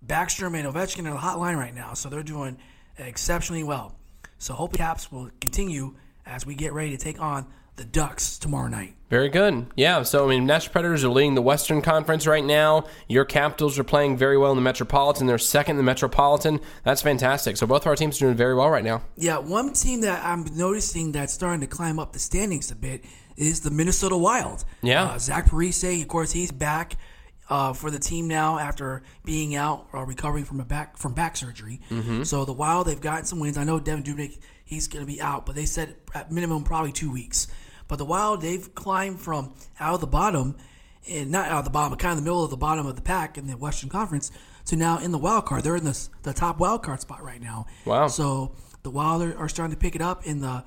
Backstrom and Ovechkin are the hot line right now, so they're doing exceptionally well. So hope Caps will continue as we get ready to take on the Ducks tomorrow night. Very good. Yeah. So, I mean, Nashville Predators are leading the Western Conference right now. Your Capitals are playing very well in the Metropolitan. They're second in the Metropolitan. That's fantastic. So, both of our teams are doing very well right now. Yeah. One team that I'm noticing that's starting to climb up the standings a bit is the Minnesota Wild. Yeah. Uh, Zach Parise, of course, he's back. Uh, for the team now after being out or recovering from a back from back surgery. Mm-hmm. So the Wild they've gotten some wins. I know Devan Dubnyk he's going to be out, but they said at minimum probably two weeks. But the Wild they've climbed from out of the bottom, and not out of the bottom, but kind of the middle of the bottom of the pack in the Western Conference to now in the wild card. They're in the the top wild card spot right now. Wow. So the Wild are, are starting to pick it up in the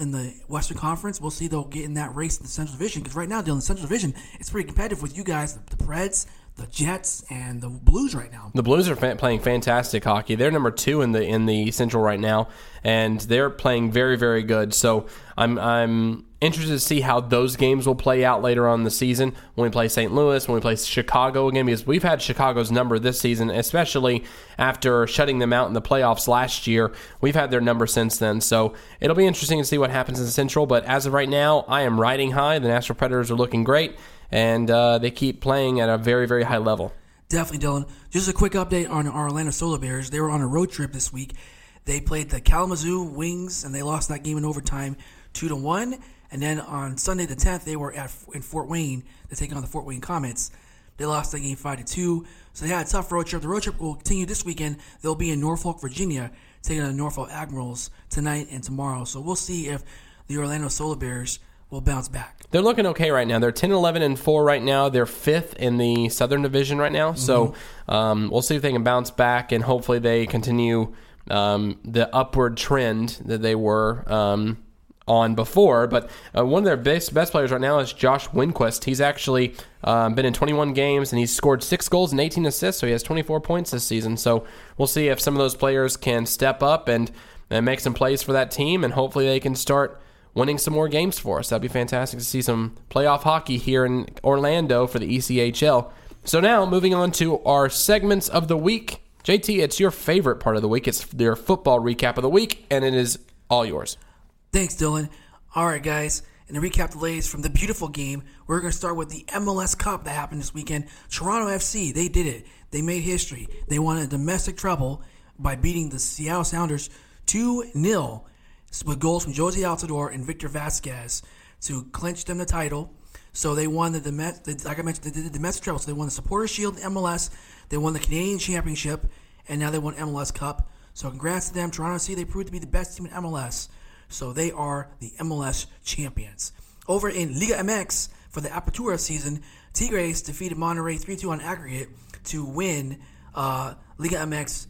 in the Western Conference. We'll see they'll get in that race in the Central Division because right now, in the Central Division, it's pretty competitive with you guys, the, the Preds, the Jets, and the Blues right now. The Blues are fa- playing fantastic hockey. They're number two in the in the Central right now, and they're playing very very good. So I'm I'm interested to see how those games will play out later on in the season when we play St. Louis, when we play Chicago again, because we've had Chicago's number this season, especially after shutting them out in the playoffs last year. We've had their number since then. So it'll be interesting to see what happens in the Central. But as of right now, I am riding high. The Nashville Predators are looking great, and uh, they keep playing at a very, very high level. Definitely, Dylan. Just a quick update on our Orlando Solar Bears. They were on a road trip this week. They played the Kalamazoo Wings, and they lost that game in overtime, two to one. And then on Sunday the 10th, they were at in Fort Wayne to take on the Fort Wayne Comets. They lost that game five to two, so they had a tough road trip. The road trip will continue this weekend. They'll be in Norfolk, Virginia, taking on the Norfolk Admirals tonight and tomorrow. So we'll see if the Orlando Solar Bears will bounce back. They're looking okay right now. They're 10, 11, and 4 right now. They're fifth in the Southern Division right now. So um, we'll see if they can bounce back, and hopefully they continue um, the upward trend that they were um, on before. But uh, one of their best, best players right now is Josh Winquist. He's actually um, been in 21 games, and he's scored six goals and 18 assists, so he has 24 points this season. So we'll see if some of those players can step up and, and make some plays for that team, and hopefully they can start winning some more games for us. That'd be fantastic to see some playoff hockey here in Orlando for the ECHL. So now moving on to our segments of the week. JT, it's your favorite part of the week. It's their football recap of the week, and it is all yours. Thanks, Dylan. All right, guys. And to recap the latest from the beautiful game, we're going to start with the MLS Cup that happened this weekend. Toronto FC, they did it. They made history. They won a domestic treble by beating the Seattle Sounders 2 0 with goals from Jozy Altidore and Victor Vasquez to clinch them the title. So they won the, the like I mentioned, they did the domestic treble. So they won the Supporter Shield MLS, they won the Canadian Championship, and now they won MLS Cup. So congrats to them. Toronto FC, they proved to be the best team in MLS. So they are the MLS champions. Over in Liga MX for the Apertura season, Tigres defeated Monterrey 3 2 on aggregate to win uh, Liga MX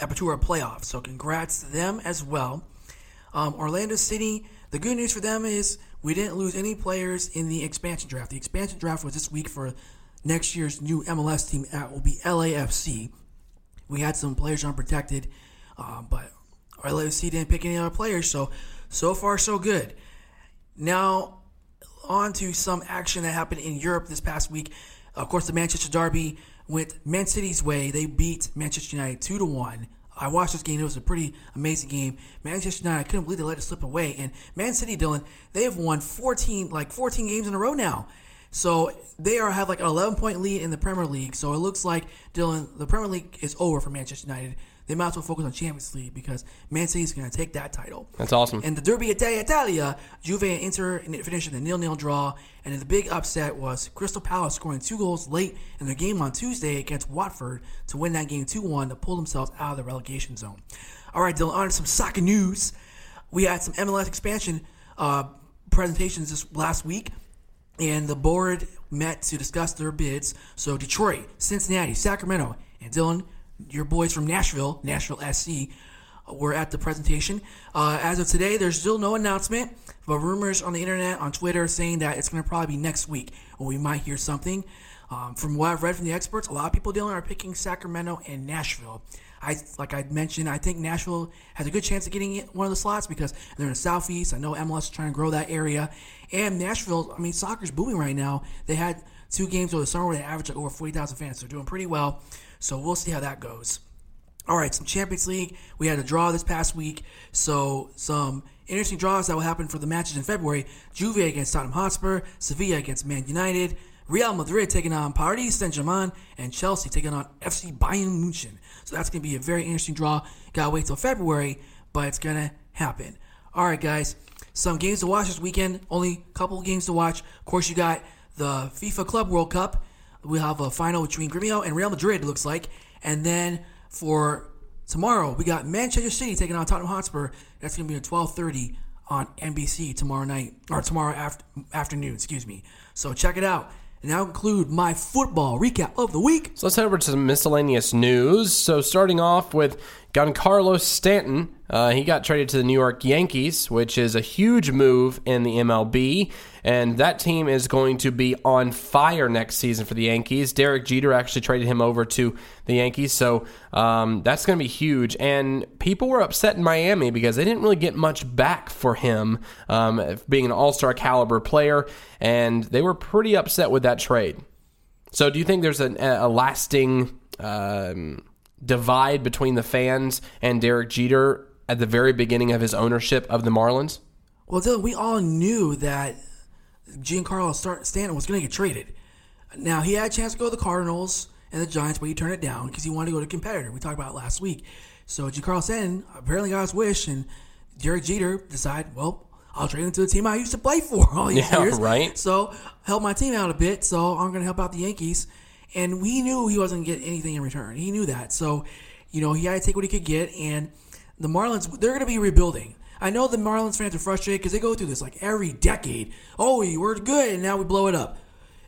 Apertura playoffs. So congrats to them as well. Um, Orlando City, the good news for them is we didn't lose any players in the expansion draft. The expansion draft was this week for next year's new MLS team. That will be LAFC. We had some players unprotected, uh, but LAFC didn't pick any other players, so so far so good. Now, on to some action that happened in Europe this past week. Of course, the Manchester Derby went Man City's way. They beat Manchester United two to one. I watched this game. It was a pretty amazing game. Manchester United, I couldn't believe they let it slip away. And Man City, Dylan, they have won 14, like 14 games in a row now. So they are have like an 11 point lead in the Premier League. So it looks like Dylan, the Premier League is over for Manchester United they might as well focus on Champions League because Man City is going to take that title. That's awesome. And the Derby Italia, Italia Juve and Inter finished in a nil-nil draw. And the big upset was Crystal Palace scoring two goals late in their game on Tuesday against Watford to win that game 2-1 to pull themselves out of the relegation zone. All right, Dylan, on to some soccer news. We had some MLS expansion uh, presentations this last week and the board met to discuss their bids. So Detroit, Cincinnati, Sacramento, and Dylan, your boys from Nashville, Nashville SC, were at the presentation. Uh, as of today, there's still no announcement, but rumors on the internet, on Twitter, saying that it's going to probably be next week when we might hear something. Um, from what I've read from the experts, a lot of people dealing are picking Sacramento and Nashville. I like I mentioned, I think Nashville has a good chance of getting one of the slots because they're in the southeast. I know MLS is trying to grow that area, and Nashville. I mean, soccer's booming right now. They had two games over the summer where they averaged like over forty thousand fans. They're doing pretty well. So we'll see how that goes. All right, some Champions League. We had a draw this past week. So some interesting draws that will happen for the matches in February. Juve against Tottenham Hotspur, Sevilla against Man United, Real Madrid taking on Paris Saint-Germain, and Chelsea taking on FC Bayern Munich. So that's going to be a very interesting draw. Gotta wait till February, but it's going to happen. All right, guys. Some games to watch this weekend. Only a couple games to watch. Of course, you got the FIFA Club World Cup we have a final between Gremio and Real Madrid, it looks like. And then for tomorrow, we got Manchester City taking on Tottenham Hotspur. That's going to be at 12.30 on NBC tomorrow night, or tomorrow after, afternoon, excuse me. So check it out. And that'll conclude my football recap of the week. So let's head over to some miscellaneous news. So starting off with Giancarlo Stanton, uh, he got traded to the New York Yankees, which is a huge move in the MLB. And that team is going to be on fire next season for the Yankees. Derek Jeter actually traded him over to the Yankees. So um, that's going to be huge. And people were upset in Miami because they didn't really get much back for him um, being an all star caliber player. And they were pretty upset with that trade. So do you think there's a, a lasting. Um, divide between the fans and Derek Jeter at the very beginning of his ownership of the Marlins? Well, Dylan, we all knew that Giancarlo Stanton was going to get traded. Now, he had a chance to go to the Cardinals and the Giants, but he turned it down because he wanted to go to a competitor. We talked about it last week. So Giancarlo Stanton apparently got his wish, and Derek Jeter decided, well, I'll trade him to the team I used to play for all these yeah, years. right. So help my team out a bit. So I'm going to help out the Yankees. And we knew he wasn't going to get anything in return. He knew that. So, you know, he had to take what he could get. And the Marlins, they're going to be rebuilding. I know the Marlins fans are frustrated because they go through this like every decade. Oh, we were good, and now we blow it up.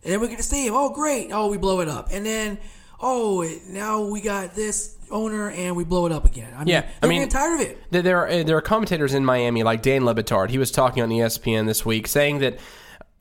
And then we get to see him. Oh, great. Oh, we blow it up. And then, oh, now we got this owner and we blow it up again. I mean, yeah, I mean, tired of it. There are there are commentators in Miami like Dan Le Batard. He was talking on ESPN this week saying that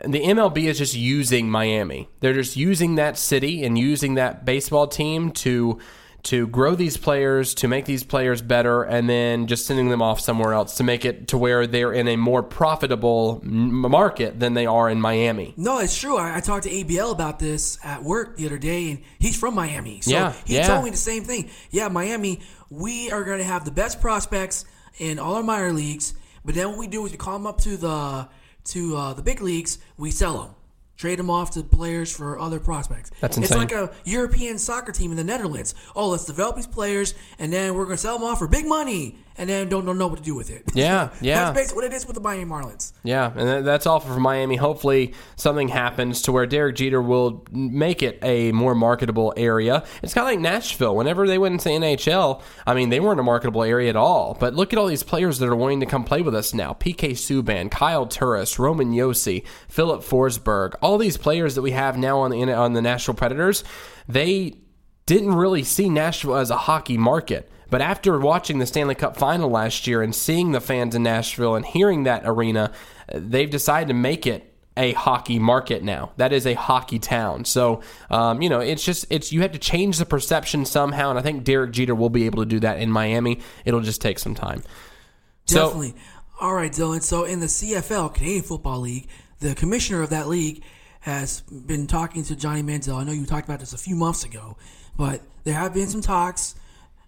the MLB is just using Miami. They're just using that city and using that baseball team to to grow these players, to make these players better, and then just sending them off somewhere else to make it to where they're in a more profitable m- market than they are in Miami. No, it's true. I, I talked to ABL about this at work the other day, and he's from Miami. So Yeah, he yeah. told me the same thing. Yeah, Miami, we are going to have the best prospects in all our minor leagues, but then what we do is we call them up to the to uh, the big leagues, we sell them. Trade them off to players for other prospects. That's insane. It's like a European soccer team in the Netherlands. Oh, let's develop these players, and then we're going to sell them off for big money, and then don't, don't know what to do with it. Yeah, yeah. That's basically what it is with the Miami Marlins. Yeah, and that's all for Miami. Hopefully, something happens to where Derek Jeter will make it a more marketable area. It's kind of like Nashville. Whenever they went into NHL, I mean, they weren't a marketable area at all. But look at all these players that are wanting to come play with us now: PK Subban, Kyle Turris, Roman Josi, Filip Forsberg. All these players that we have now on the on the Nashville Predators, they didn't really see Nashville as a hockey market. But after watching the Stanley Cup final last year and seeing the fans in Nashville and hearing that arena, they've decided to make it a hockey market now. That is a hockey town. So, um, you know, it's just, it's, you have to change the perception somehow. And I think Derek Jeter will be able to do that in Miami. It'll just take some time. So- Definitely. All right, Dylan. So in the CFL, Canadian Football League, the commissioner of that league has been talking to Johnny Manziel. I know you talked about this a few months ago, but there have been some talks.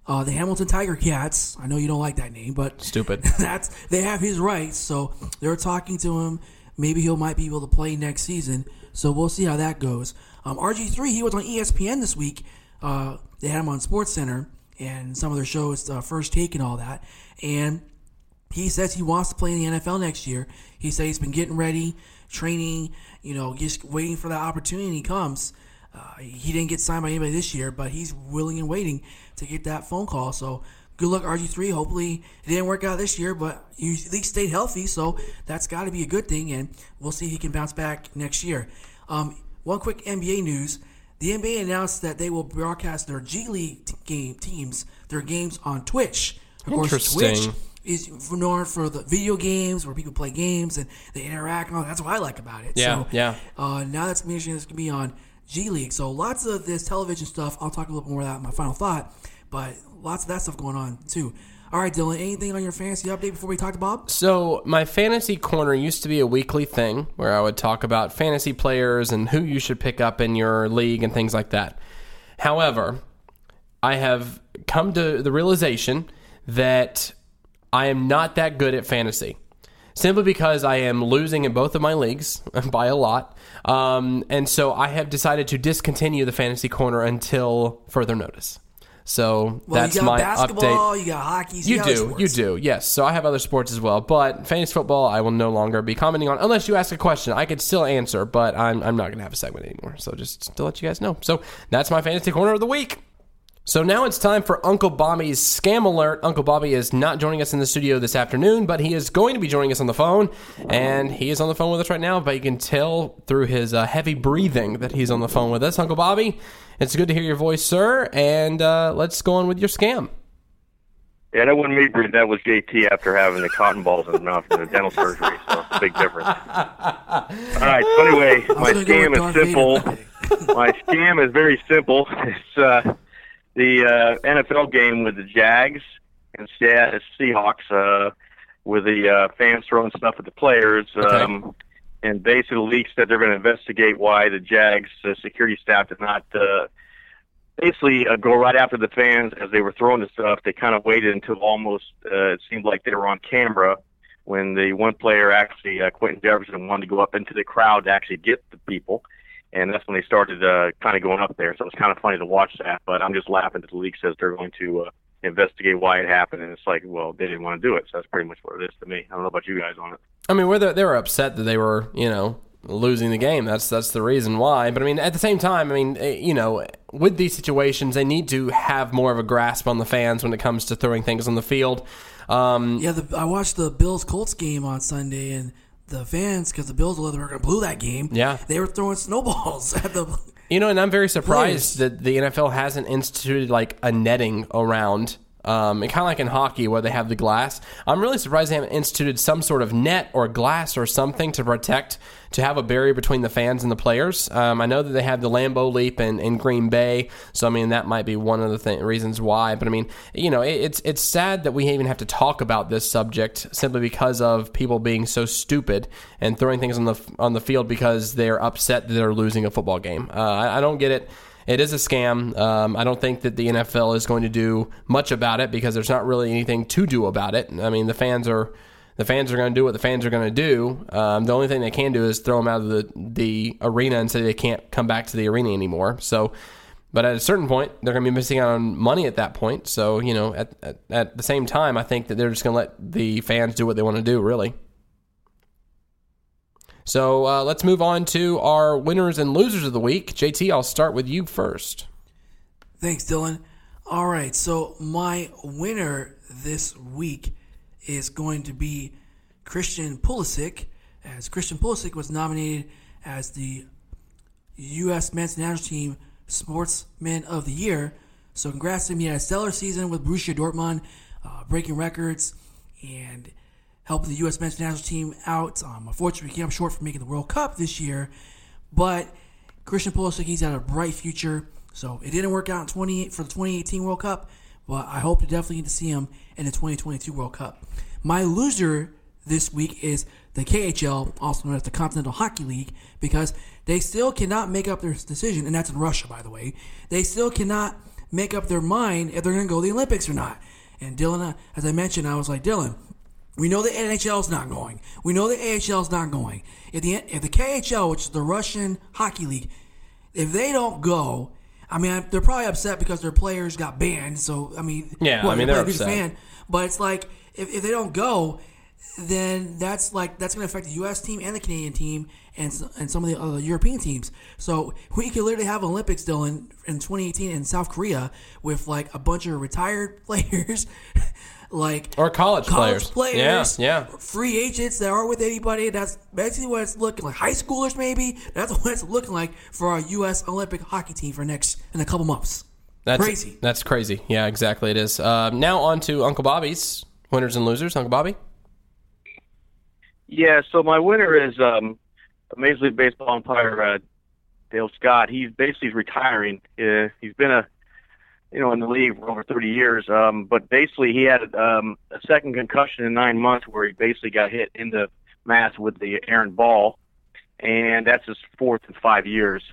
Uh, the Hamilton Tiger Cats. I know you don't like that name, but Stupid. that's they have his rights. So they're talking to him. Maybe he'll might be able to play next season. So we'll see how that goes. Um, RG3, he was on ESPN this week. Uh, they had him on Sports Center and some of their shows, uh, First Take and all that. And he says he wants to play in the NFL next year. He says he's been getting ready, training, you know, just waiting for that opportunity comes. Uh, he didn't get signed by anybody this year, but he's willing and waiting to get that phone call. So good luck, RG3. Hopefully it didn't work out this year, but you at least stayed healthy, so that's got to be a good thing. And we'll see if he can bounce back next year. Um, one quick NBA news: the NBA announced that they will broadcast their G League t- game teams their games on Twitch. Of course, Twitch is known for the video games where people play games and they interact and all. That's what I like about it. Yeah, so, yeah. Uh, now that's mentioned, it's gonna be on G League. So lots of this television stuff. I'll talk a little more about my final thought, but lots of that stuff going on too. All right, Dylan. Anything on your fantasy update before we talk to Bob? So my fantasy corner used to be a weekly thing where I would talk about fantasy players and who you should pick up in your league and things like that. However, I have come to the realization that I am not that good at fantasy. Simply because I am losing in both of my leagues by a lot. Um, and so I have decided to discontinue the fantasy corner until further notice. So Well, that's you got my basketball, update. you got hockey, You got do, you do, yes. So I have other sports as well, but fantasy football I will no longer be commenting on unless you ask a question. I could still answer, but I'm, I'm not going to have a segment anymore. So just to let you guys know. So that's my fantasy corner of the week. So now it's time for Uncle Bobby's scam alert. Uncle Bobby is not joining us in the studio this afternoon, but he is going to be joining us on the phone, and he is on the phone with us right now. But you can tell through his uh, heavy breathing that he's on the phone with us. Uncle Bobby, it's good to hear your voice, sir. And uh, let's go on with your scam. Yeah, that wasn't me, Bruce. That was JT after having the cotton balls in his mouth from the dental surgery. So big difference. All right. So anyway, my scam is simple. my scam is very simple. It's uh, the uh, NFL game with the Jags and Se- Seahawks uh, with the uh, fans throwing stuff at the players. Um, and basically, the league said they're going to investigate why the Jags uh, security staff did not uh, basically uh, go right after the fans as they were throwing the stuff. They kind of waited until almost uh, it seemed like they were on camera when the one player actually, uh, Quinton Jefferson, wanted to go up into the crowd to actually get the people. And that's when they started uh, kind of going up there. So it's kind of funny to watch that. But I'm just laughing that the league says they're going to uh, investigate why it happened. And it's like, well, they didn't want to do it. So that's pretty much what it is to me. I don't know about you guys on it. I mean, whether they were upset that they were, you know, losing the game. That's that's the reason why. But I mean, at the same time, I mean, eh, you know, with these situations, they need to have more of a grasp on the fans when it comes to throwing things on the field. Um, Yeah, the, I watched the Bills Colts game on Sunday, and the fans, because the Bills were going to blow that game. Yeah. they were throwing snowballs at the. You know, and I'm very surprised that the NFL hasn't instituted like a netting around Um, and kind of like in hockey where they have the glass. I'm really surprised they haven't instituted some sort of net or glass or something to protect, to have a barrier between the fans and the players. Um, I know that they have the Lambeau Leap in, in Green Bay, so I mean that might be one of the th- reasons why. But I mean, you know, it, it's it's sad that we even have to talk about this subject simply because of people being so stupid and throwing things on the on the field because they're upset that they're losing a football game. Uh, I, I don't get it it is a scam. Um, I don't think that the NFL is going to do much about it because there's not really anything to do about it. I mean, the fans are the fans are going to do what the fans are going to do. Um, the only thing they can do is throw them out of the the arena and say they can't come back to the arena anymore. So. But at a certain point, they're going to be missing out on money at that point. So, you know, at, at, at the same time, I think that they're just going to let the fans do what they want to do, really. So uh, let's move on to our winners and losers of the week. JT, I'll start with you first. Thanks, Dylan. All right, so my winner this week is going to be Christian Pulisic, as Christian Pulisic was nominated as the U.S. men's national team Sportsman of the Year. So congrats to him. He had a stellar season with Borussia Dortmund, uh, breaking records, and helping the U.S. men's national team out. Um, unfortunately, he came short for making the World Cup this year, but Christian Pulisic, he's got a bright future. So it didn't work out in 28 for the 2018 World Cup, but I hope to definitely get to see him in the 2022 World Cup. My loser this week is the KHL, also known as the Continental Hockey League, because they still cannot make up their decision, and that's in Russia, by the way. They still cannot make up their mind if they're going to go to the Olympics or not. And Dylan, as I mentioned, I was like, Dylan, we know the NHL is not going. We know the AHL is not going. If the if the KHL, which is the Russian hockey league, if they don't go, I mean they're probably upset because their players got banned. So I mean, yeah, I mean they're upset. Fan, but it's like if, if they don't go, then that's like that's going to affect the U.S. team and the Canadian team and and some of the other European teams. So we could literally have Olympics still in, in 2018 in South Korea with like a bunch of retired players like or college, college players, players, yeah, yeah, free agents that aren't with anybody. That's basically what it's looking like. High schoolers, maybe. That's what it's looking like for our U.S. Olympic hockey team for next in a couple months. That's crazy. That's crazy. Yeah, exactly. It is. Uh, now on to Uncle Bobby's winners and losers. Uncle Bobby. Yeah. So my winner is um, Major League Baseball umpire uh, Dale Scott. He's basically retiring. Uh, he's been a you know, in the league for over 30 years. Um, but basically, he had um, a second concussion in nine months where he basically got hit in the mass with the errant ball, and that's his fourth in five years.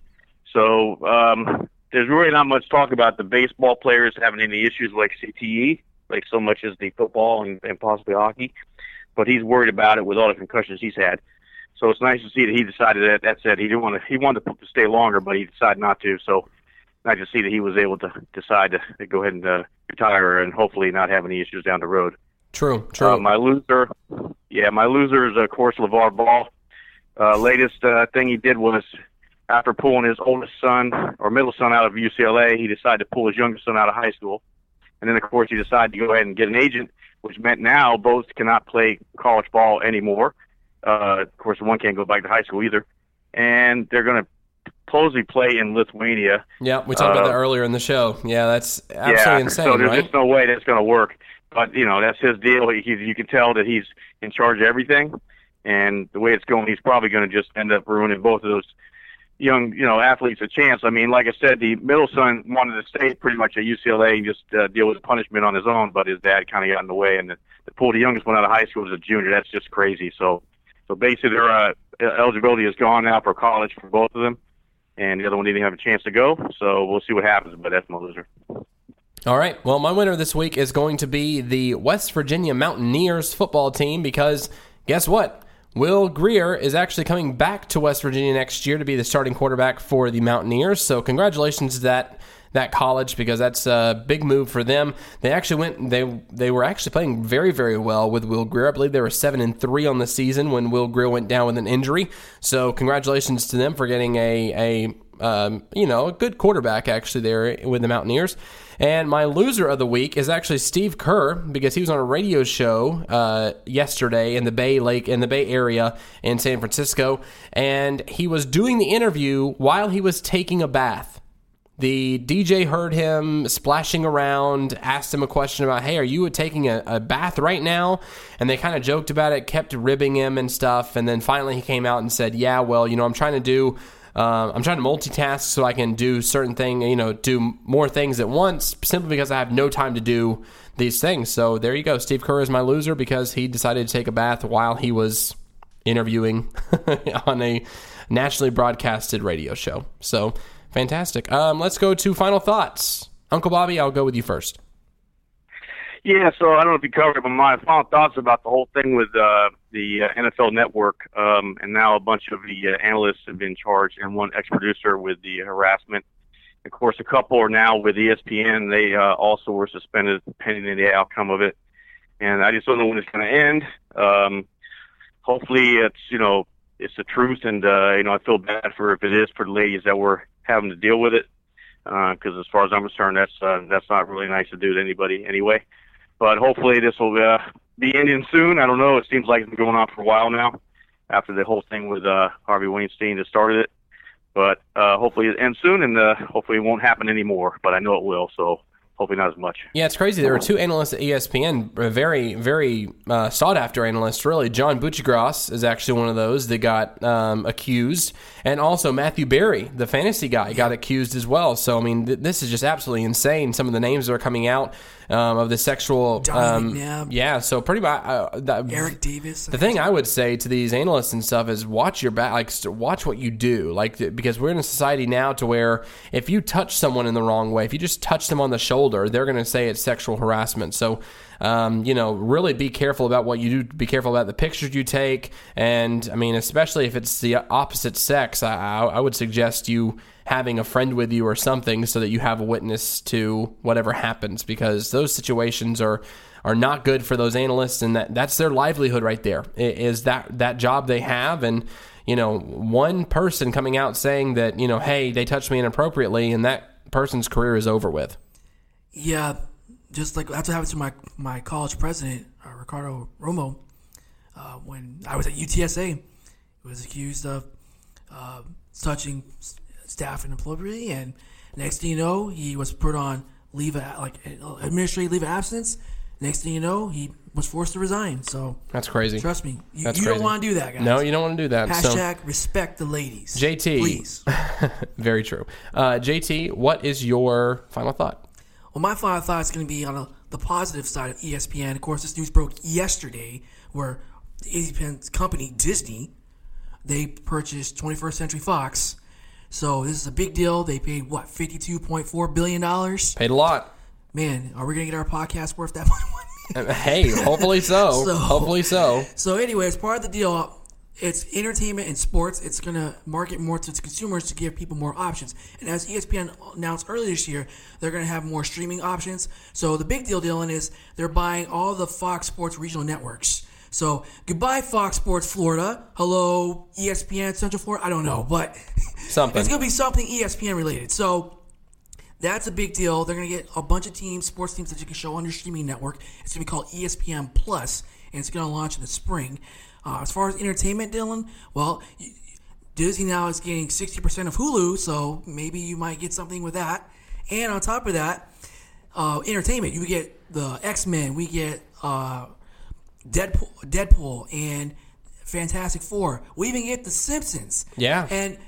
So um, there's really not much talk about the baseball players having any issues like CTE, like so much as the football and, and possibly hockey. But he's worried about it with all the concussions he's had. So it's nice to see that he decided that. That said, he didn't want to. He wanted to stay longer, but he decided not to. So nice to see that he was able to decide to, to go ahead and uh, retire and hopefully not have any issues down the road. True, true. Uh, my loser, yeah, my loser is of course LaVar Ball. Uh, latest uh, thing he did was after pulling his oldest son or middle son out of UCLA, he decided to pull his youngest son out of high school, and then of course he decided to go ahead and get an agent, which meant now both cannot play college ball anymore. Uh, of course, one can't go back to high school either, and they're going to supposedly play in Lithuania. Yeah, we talked uh, about that earlier in the show. Yeah, that's absolutely yeah, insane. So there's right? just no way that's going to work. But you know, that's his deal. He, you can tell that he's in charge of everything, and the way it's going, he's probably going to just end up ruining both of those young, you know, athletes a chance. I mean, like I said, the middle son wanted to stay pretty much at UCLA and just uh, deal with punishment on his own, but his dad kind of got in the way, and the, to pull the youngest one out of high school as a junior, that's just crazy. So, so basically, their uh, eligibility is gone now for college for both of them and the other one didn't even have a chance to go. So we'll see what happens, but that's my loser. All right. Well, my winner this week is going to be the West Virginia Mountaineers football team because guess what? Will Grier is actually coming back to West Virginia next year to be the starting quarterback for the Mountaineers. So congratulations to that that college because that's a big move for them. They actually went they they were actually playing very very well with Will Grier. I believe they were seven and three on the season when Will Grier went down with an injury. So congratulations to them for getting a a um, you know a good quarterback actually there with the Mountaineers. And my loser of the week is actually Steve Kerr because he was on a radio show uh, yesterday in the Bay Lake in the Bay Area in San Francisco, and he was doing the interview while he was taking a bath. The DJ heard him splashing around, asked him a question about, hey, are you taking a, a bath right now? And they kind of joked about it, kept ribbing him and stuff. And then finally he came out and said, yeah, well, you know, I'm trying to do. Uh, I'm trying to multitask so I can do certain thing, you know, do more things at once, simply because I have no time to do these things. So there you go. Steve Kerr is my loser because he decided to take a bath while he was interviewing on a nationally broadcasted radio show. So Fantastic. Um, let's go to final thoughts. Uncle Bobby, I'll go with you first. Yeah, so I don't know if you covered it, but my final thoughts about the whole thing with uh, the uh, NFL Network, um, and now a bunch of the uh, analysts have been charged, and one ex-producer with the harassment. Of course, a couple are now with ESPN. They uh, also were suspended pending the outcome of it, and I just don't know when it's going to end. Um, hopefully, it's you know it's the truth, and uh, you know I feel bad for if it is for the ladies that were having to deal with it. Because uh, as far as I'm concerned, that's uh, that's not really nice to do to anybody anyway. But hopefully this will uh, be ending soon. I don't know. It seems like it's been going on for a while now. After the whole thing with uh, Harvey Weinstein that started it, but uh, hopefully it ends soon, and uh, hopefully it won't happen anymore. But I know it will. So hopefully not as much. Yeah, it's crazy. There were two analysts at ESPN, very, very uh, sought after analysts, really. John Buccigross is actually one of those that got um, accused. And also Matthew Berry, the fantasy guy, got accused as well. So, I mean, th- this is just absolutely insane. Some of the names that are coming out um, of the sexual. Um, yeah, so pretty much. Uh, that, Eric Davis. The thing I would say to these analysts and stuff is watch your back, like watch what you do, like because we're in a society now to where if you touch someone in the wrong way, if you just touch them on the shoulder, they're going to say it's sexual harassment. So um, you know, really be careful about what you do. Be careful about the pictures you take, and I mean, especially if it's the opposite sex, I, I would suggest you having a friend with you or something so that you have a witness to whatever happens because those situations are are not good for those analysts and that that's their livelihood right there is that that job they have and you know one person coming out saying that you know hey they touched me inappropriately and that person's career is over with yeah just like that's what happened to my my college president, uh, Ricardo Romo, uh, when I was at UTSA. He was accused of uh, touching staff and inappropriately, and next thing you know, he was put on leave like administrative leave of absence. Next thing you know, he was forced to resign. So that's crazy. Trust me, you, you don't want to do that, guys. No, you don't want to do that. Hashtag so, respect the ladies. JT, please. very true. Uh, JT, what is your final thought? Well, my final thought is going to be on a, the positive side of ESPN. Of course, this news broke yesterday, where the ESPN company Disney they purchased 21st Century Fox. So this is a big deal. They paid what 52.4 billion dollars. Paid a lot. Man, are we gonna get our podcast worth that much? Um, hey, hopefully so. so. Hopefully so. So anyway, as part of the deal, it's entertainment and sports. It's going to market more to consumers to give people more options. And as ESPN announced earlier this year, they're going to have more streaming options. So the big deal, Dylan, is they're buying all the Fox Sports regional networks. So goodbye, Fox Sports Florida. Hello, ESPN Central Florida. I don't know, but something. it's going to be something ESPN related. So that's a big deal. They're going to get a bunch of teams, sports teams that you can show on your streaming network. It's going to be called ESPN Plus, and it's going to launch in the spring. Uh, as far as entertainment, Dylan, well, Disney now is getting 60% of Hulu, so maybe you might get something with that. And on top of that, uh, entertainment, you get the X Men, we get uh, Deadpool, Deadpool, and Fantastic Four. We even get The Simpsons. Yeah. And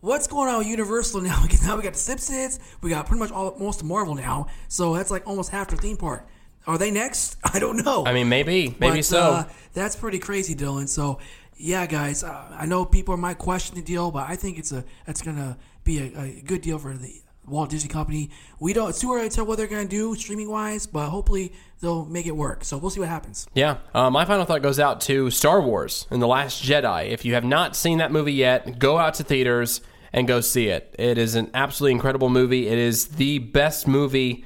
what's going on with Universal now? Because now we got The Simpsons, we got pretty much all most of Marvel now, so that's like almost half the theme park. Are they next? I don't know. I mean, maybe, maybe but, so. Uh, that's pretty crazy, Dylan. So, yeah, guys, uh, I know people might question the deal, but I think it's a it's gonna be a, a good deal for the Walt Disney Company. We don't. It's too early to tell what they're gonna do streaming wise, but hopefully they'll make it work. So we'll see what happens. Yeah. Uh, my final thought goes out to Star Wars and the Last Jedi. If you have not seen that movie yet, go out to theaters and go see it. It is an absolutely incredible movie. It is the best movie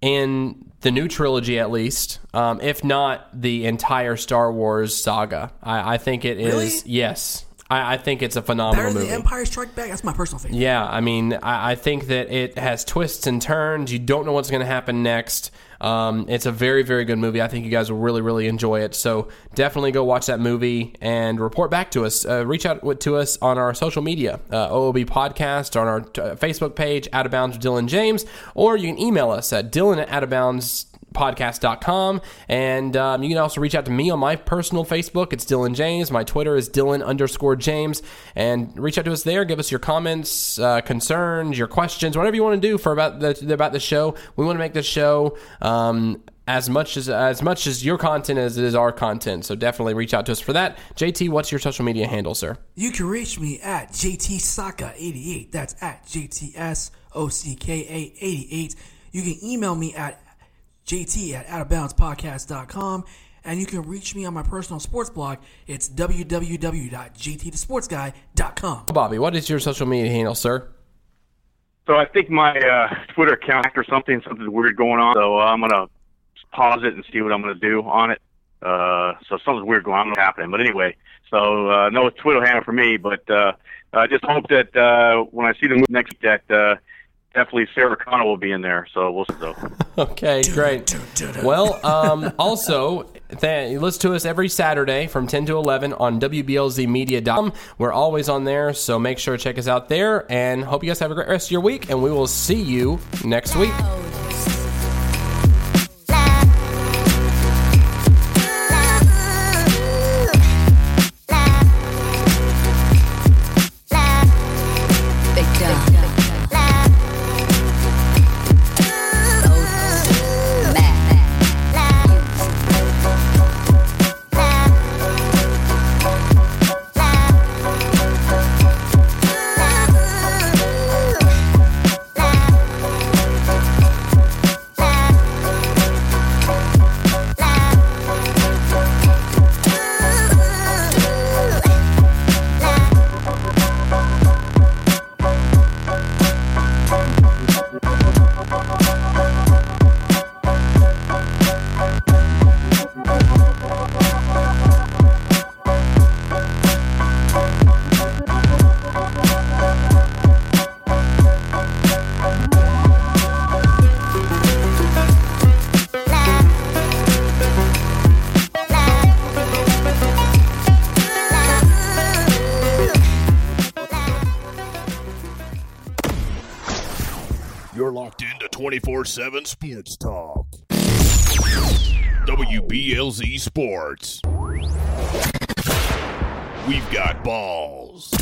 in the new trilogy, at least, um, if not the entire Star Wars saga. I, I think it is. Really? Yes, I, I think it's a phenomenal Better movie. Empire Strike Back. That's my personal favorite. Yeah, I mean, I, I think that it has twists and turns. You don't know what's going to happen next. Um, it's a very, very good movie. I think you guys will really, really enjoy it. So definitely go watch that movie and report back to us. Uh, reach out to us on our social media, uh, OOB Podcast, on our uh, Facebook page, Out of Bounds with Dylan James, or you can email us at Dylan at Out of Bounds podcast.com and um, you can also reach out to me on my personal facebook. It's dylan james. My twitter is dylan underscore james. And reach out to us there. Give us your comments uh, concerns your questions whatever you want to do for about the about the show. We want to make this show um, as much as as much as your content as it is our content. So definitely reach out to us for that. Jt what's your social media handle sir? You can reach me at JTSocka88. That's at JTSOCKA88. You can email me at JT at outofboundspodcast.com. And you can reach me on my personal sports blog. It's www.jtthesportsguy.com. bobby what is your social media handle sir So I think my uh, Twitter account or something, something weird going on. So uh, I'm gonna pause it and see what I'm gonna do on it. Uh, so something's weird going on. I don't know what's happening, but anyway. So uh, no Twitter handle for me, but uh, I just hope that uh, when I see the next week, that uh, definitely Sarah Connor will be in there. So we'll see. Though. Okay, great. Well, um, also, th- you listen to us every Saturday from 10 to 11 on WBLZmedia.com. We're always on there, so make sure to check us out there. And hope you guys have a great rest of your week, and we will see you next week. Into 24 7 Sports Talk. WBLZ Sports. We've got balls.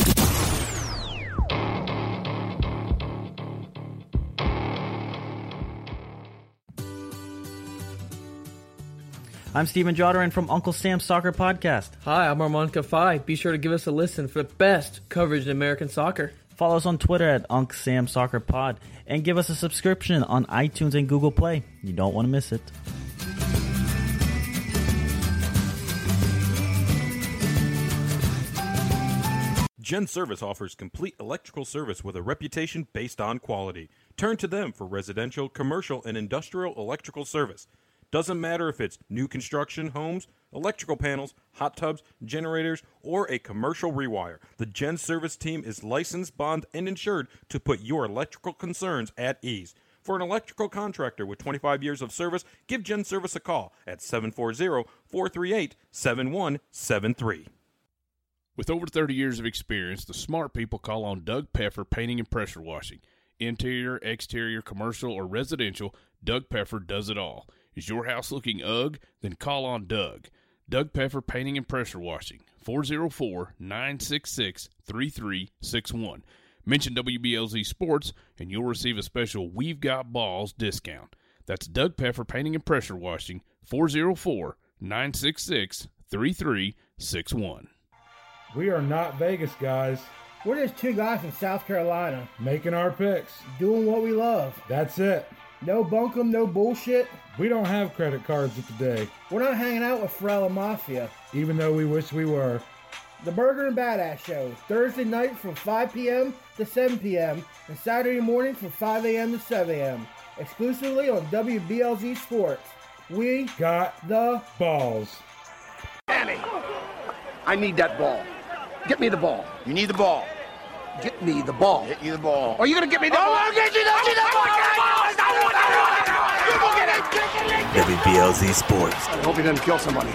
I'm Steven Jodderin from Uncle Sam's Soccer Podcast. Hi, I'm Armand Kafai. Be sure to give us a listen for the best coverage in American soccer. Follow us on Twitter at Unc Sam Soccer Pod and give us a subscription on iTunes and Google Play. You don't want to miss it. Gen Service offers complete electrical service with a reputation based on quality. Turn to them for residential, commercial, and industrial electrical service. Doesn't matter if it's new construction homes, electrical panels, hot tubs, generators, or a commercial rewire. The Gen Service team is licensed, bond, and insured to put your electrical concerns at ease. For an electrical contractor with 25 years of service, give Gen Service a call at 740 438 7173. With over 30 years of experience, the smart people call on Doug Peffer Painting and Pressure Washing. Interior, exterior, commercial, or residential, Doug Peffer does it all. Is your house looking ugh? Then call on Doug. Doug Peffer Painting and Pressure Washing, 404 966 3361. Mention WBLZ Sports and you'll receive a special We've Got Balls discount. That's Doug Peffer Painting and Pressure Washing, 404 966 3361. We are not Vegas guys. We're just two guys from South Carolina Making our picks. doing what we love. That's it. No bunkum, no bullshit. We don't have credit cards of today, We're not hanging out with Frella Mafia. even though we wish we were. The Burger and Badass Show, Thursday night from 5 p.m. to 7 p.m. and Saturday morning from 5 a.m. to 7 a.m. Exclusively on WBLZ Sports. We Got the balls. I need that ball. Get me the ball. You need the ball. Get me the ball. Get you the ball. Are you gonna get me the oh, ball? I'll get you the, oh, get the ball. WBLZ Sports. I hope he doesn't kill somebody.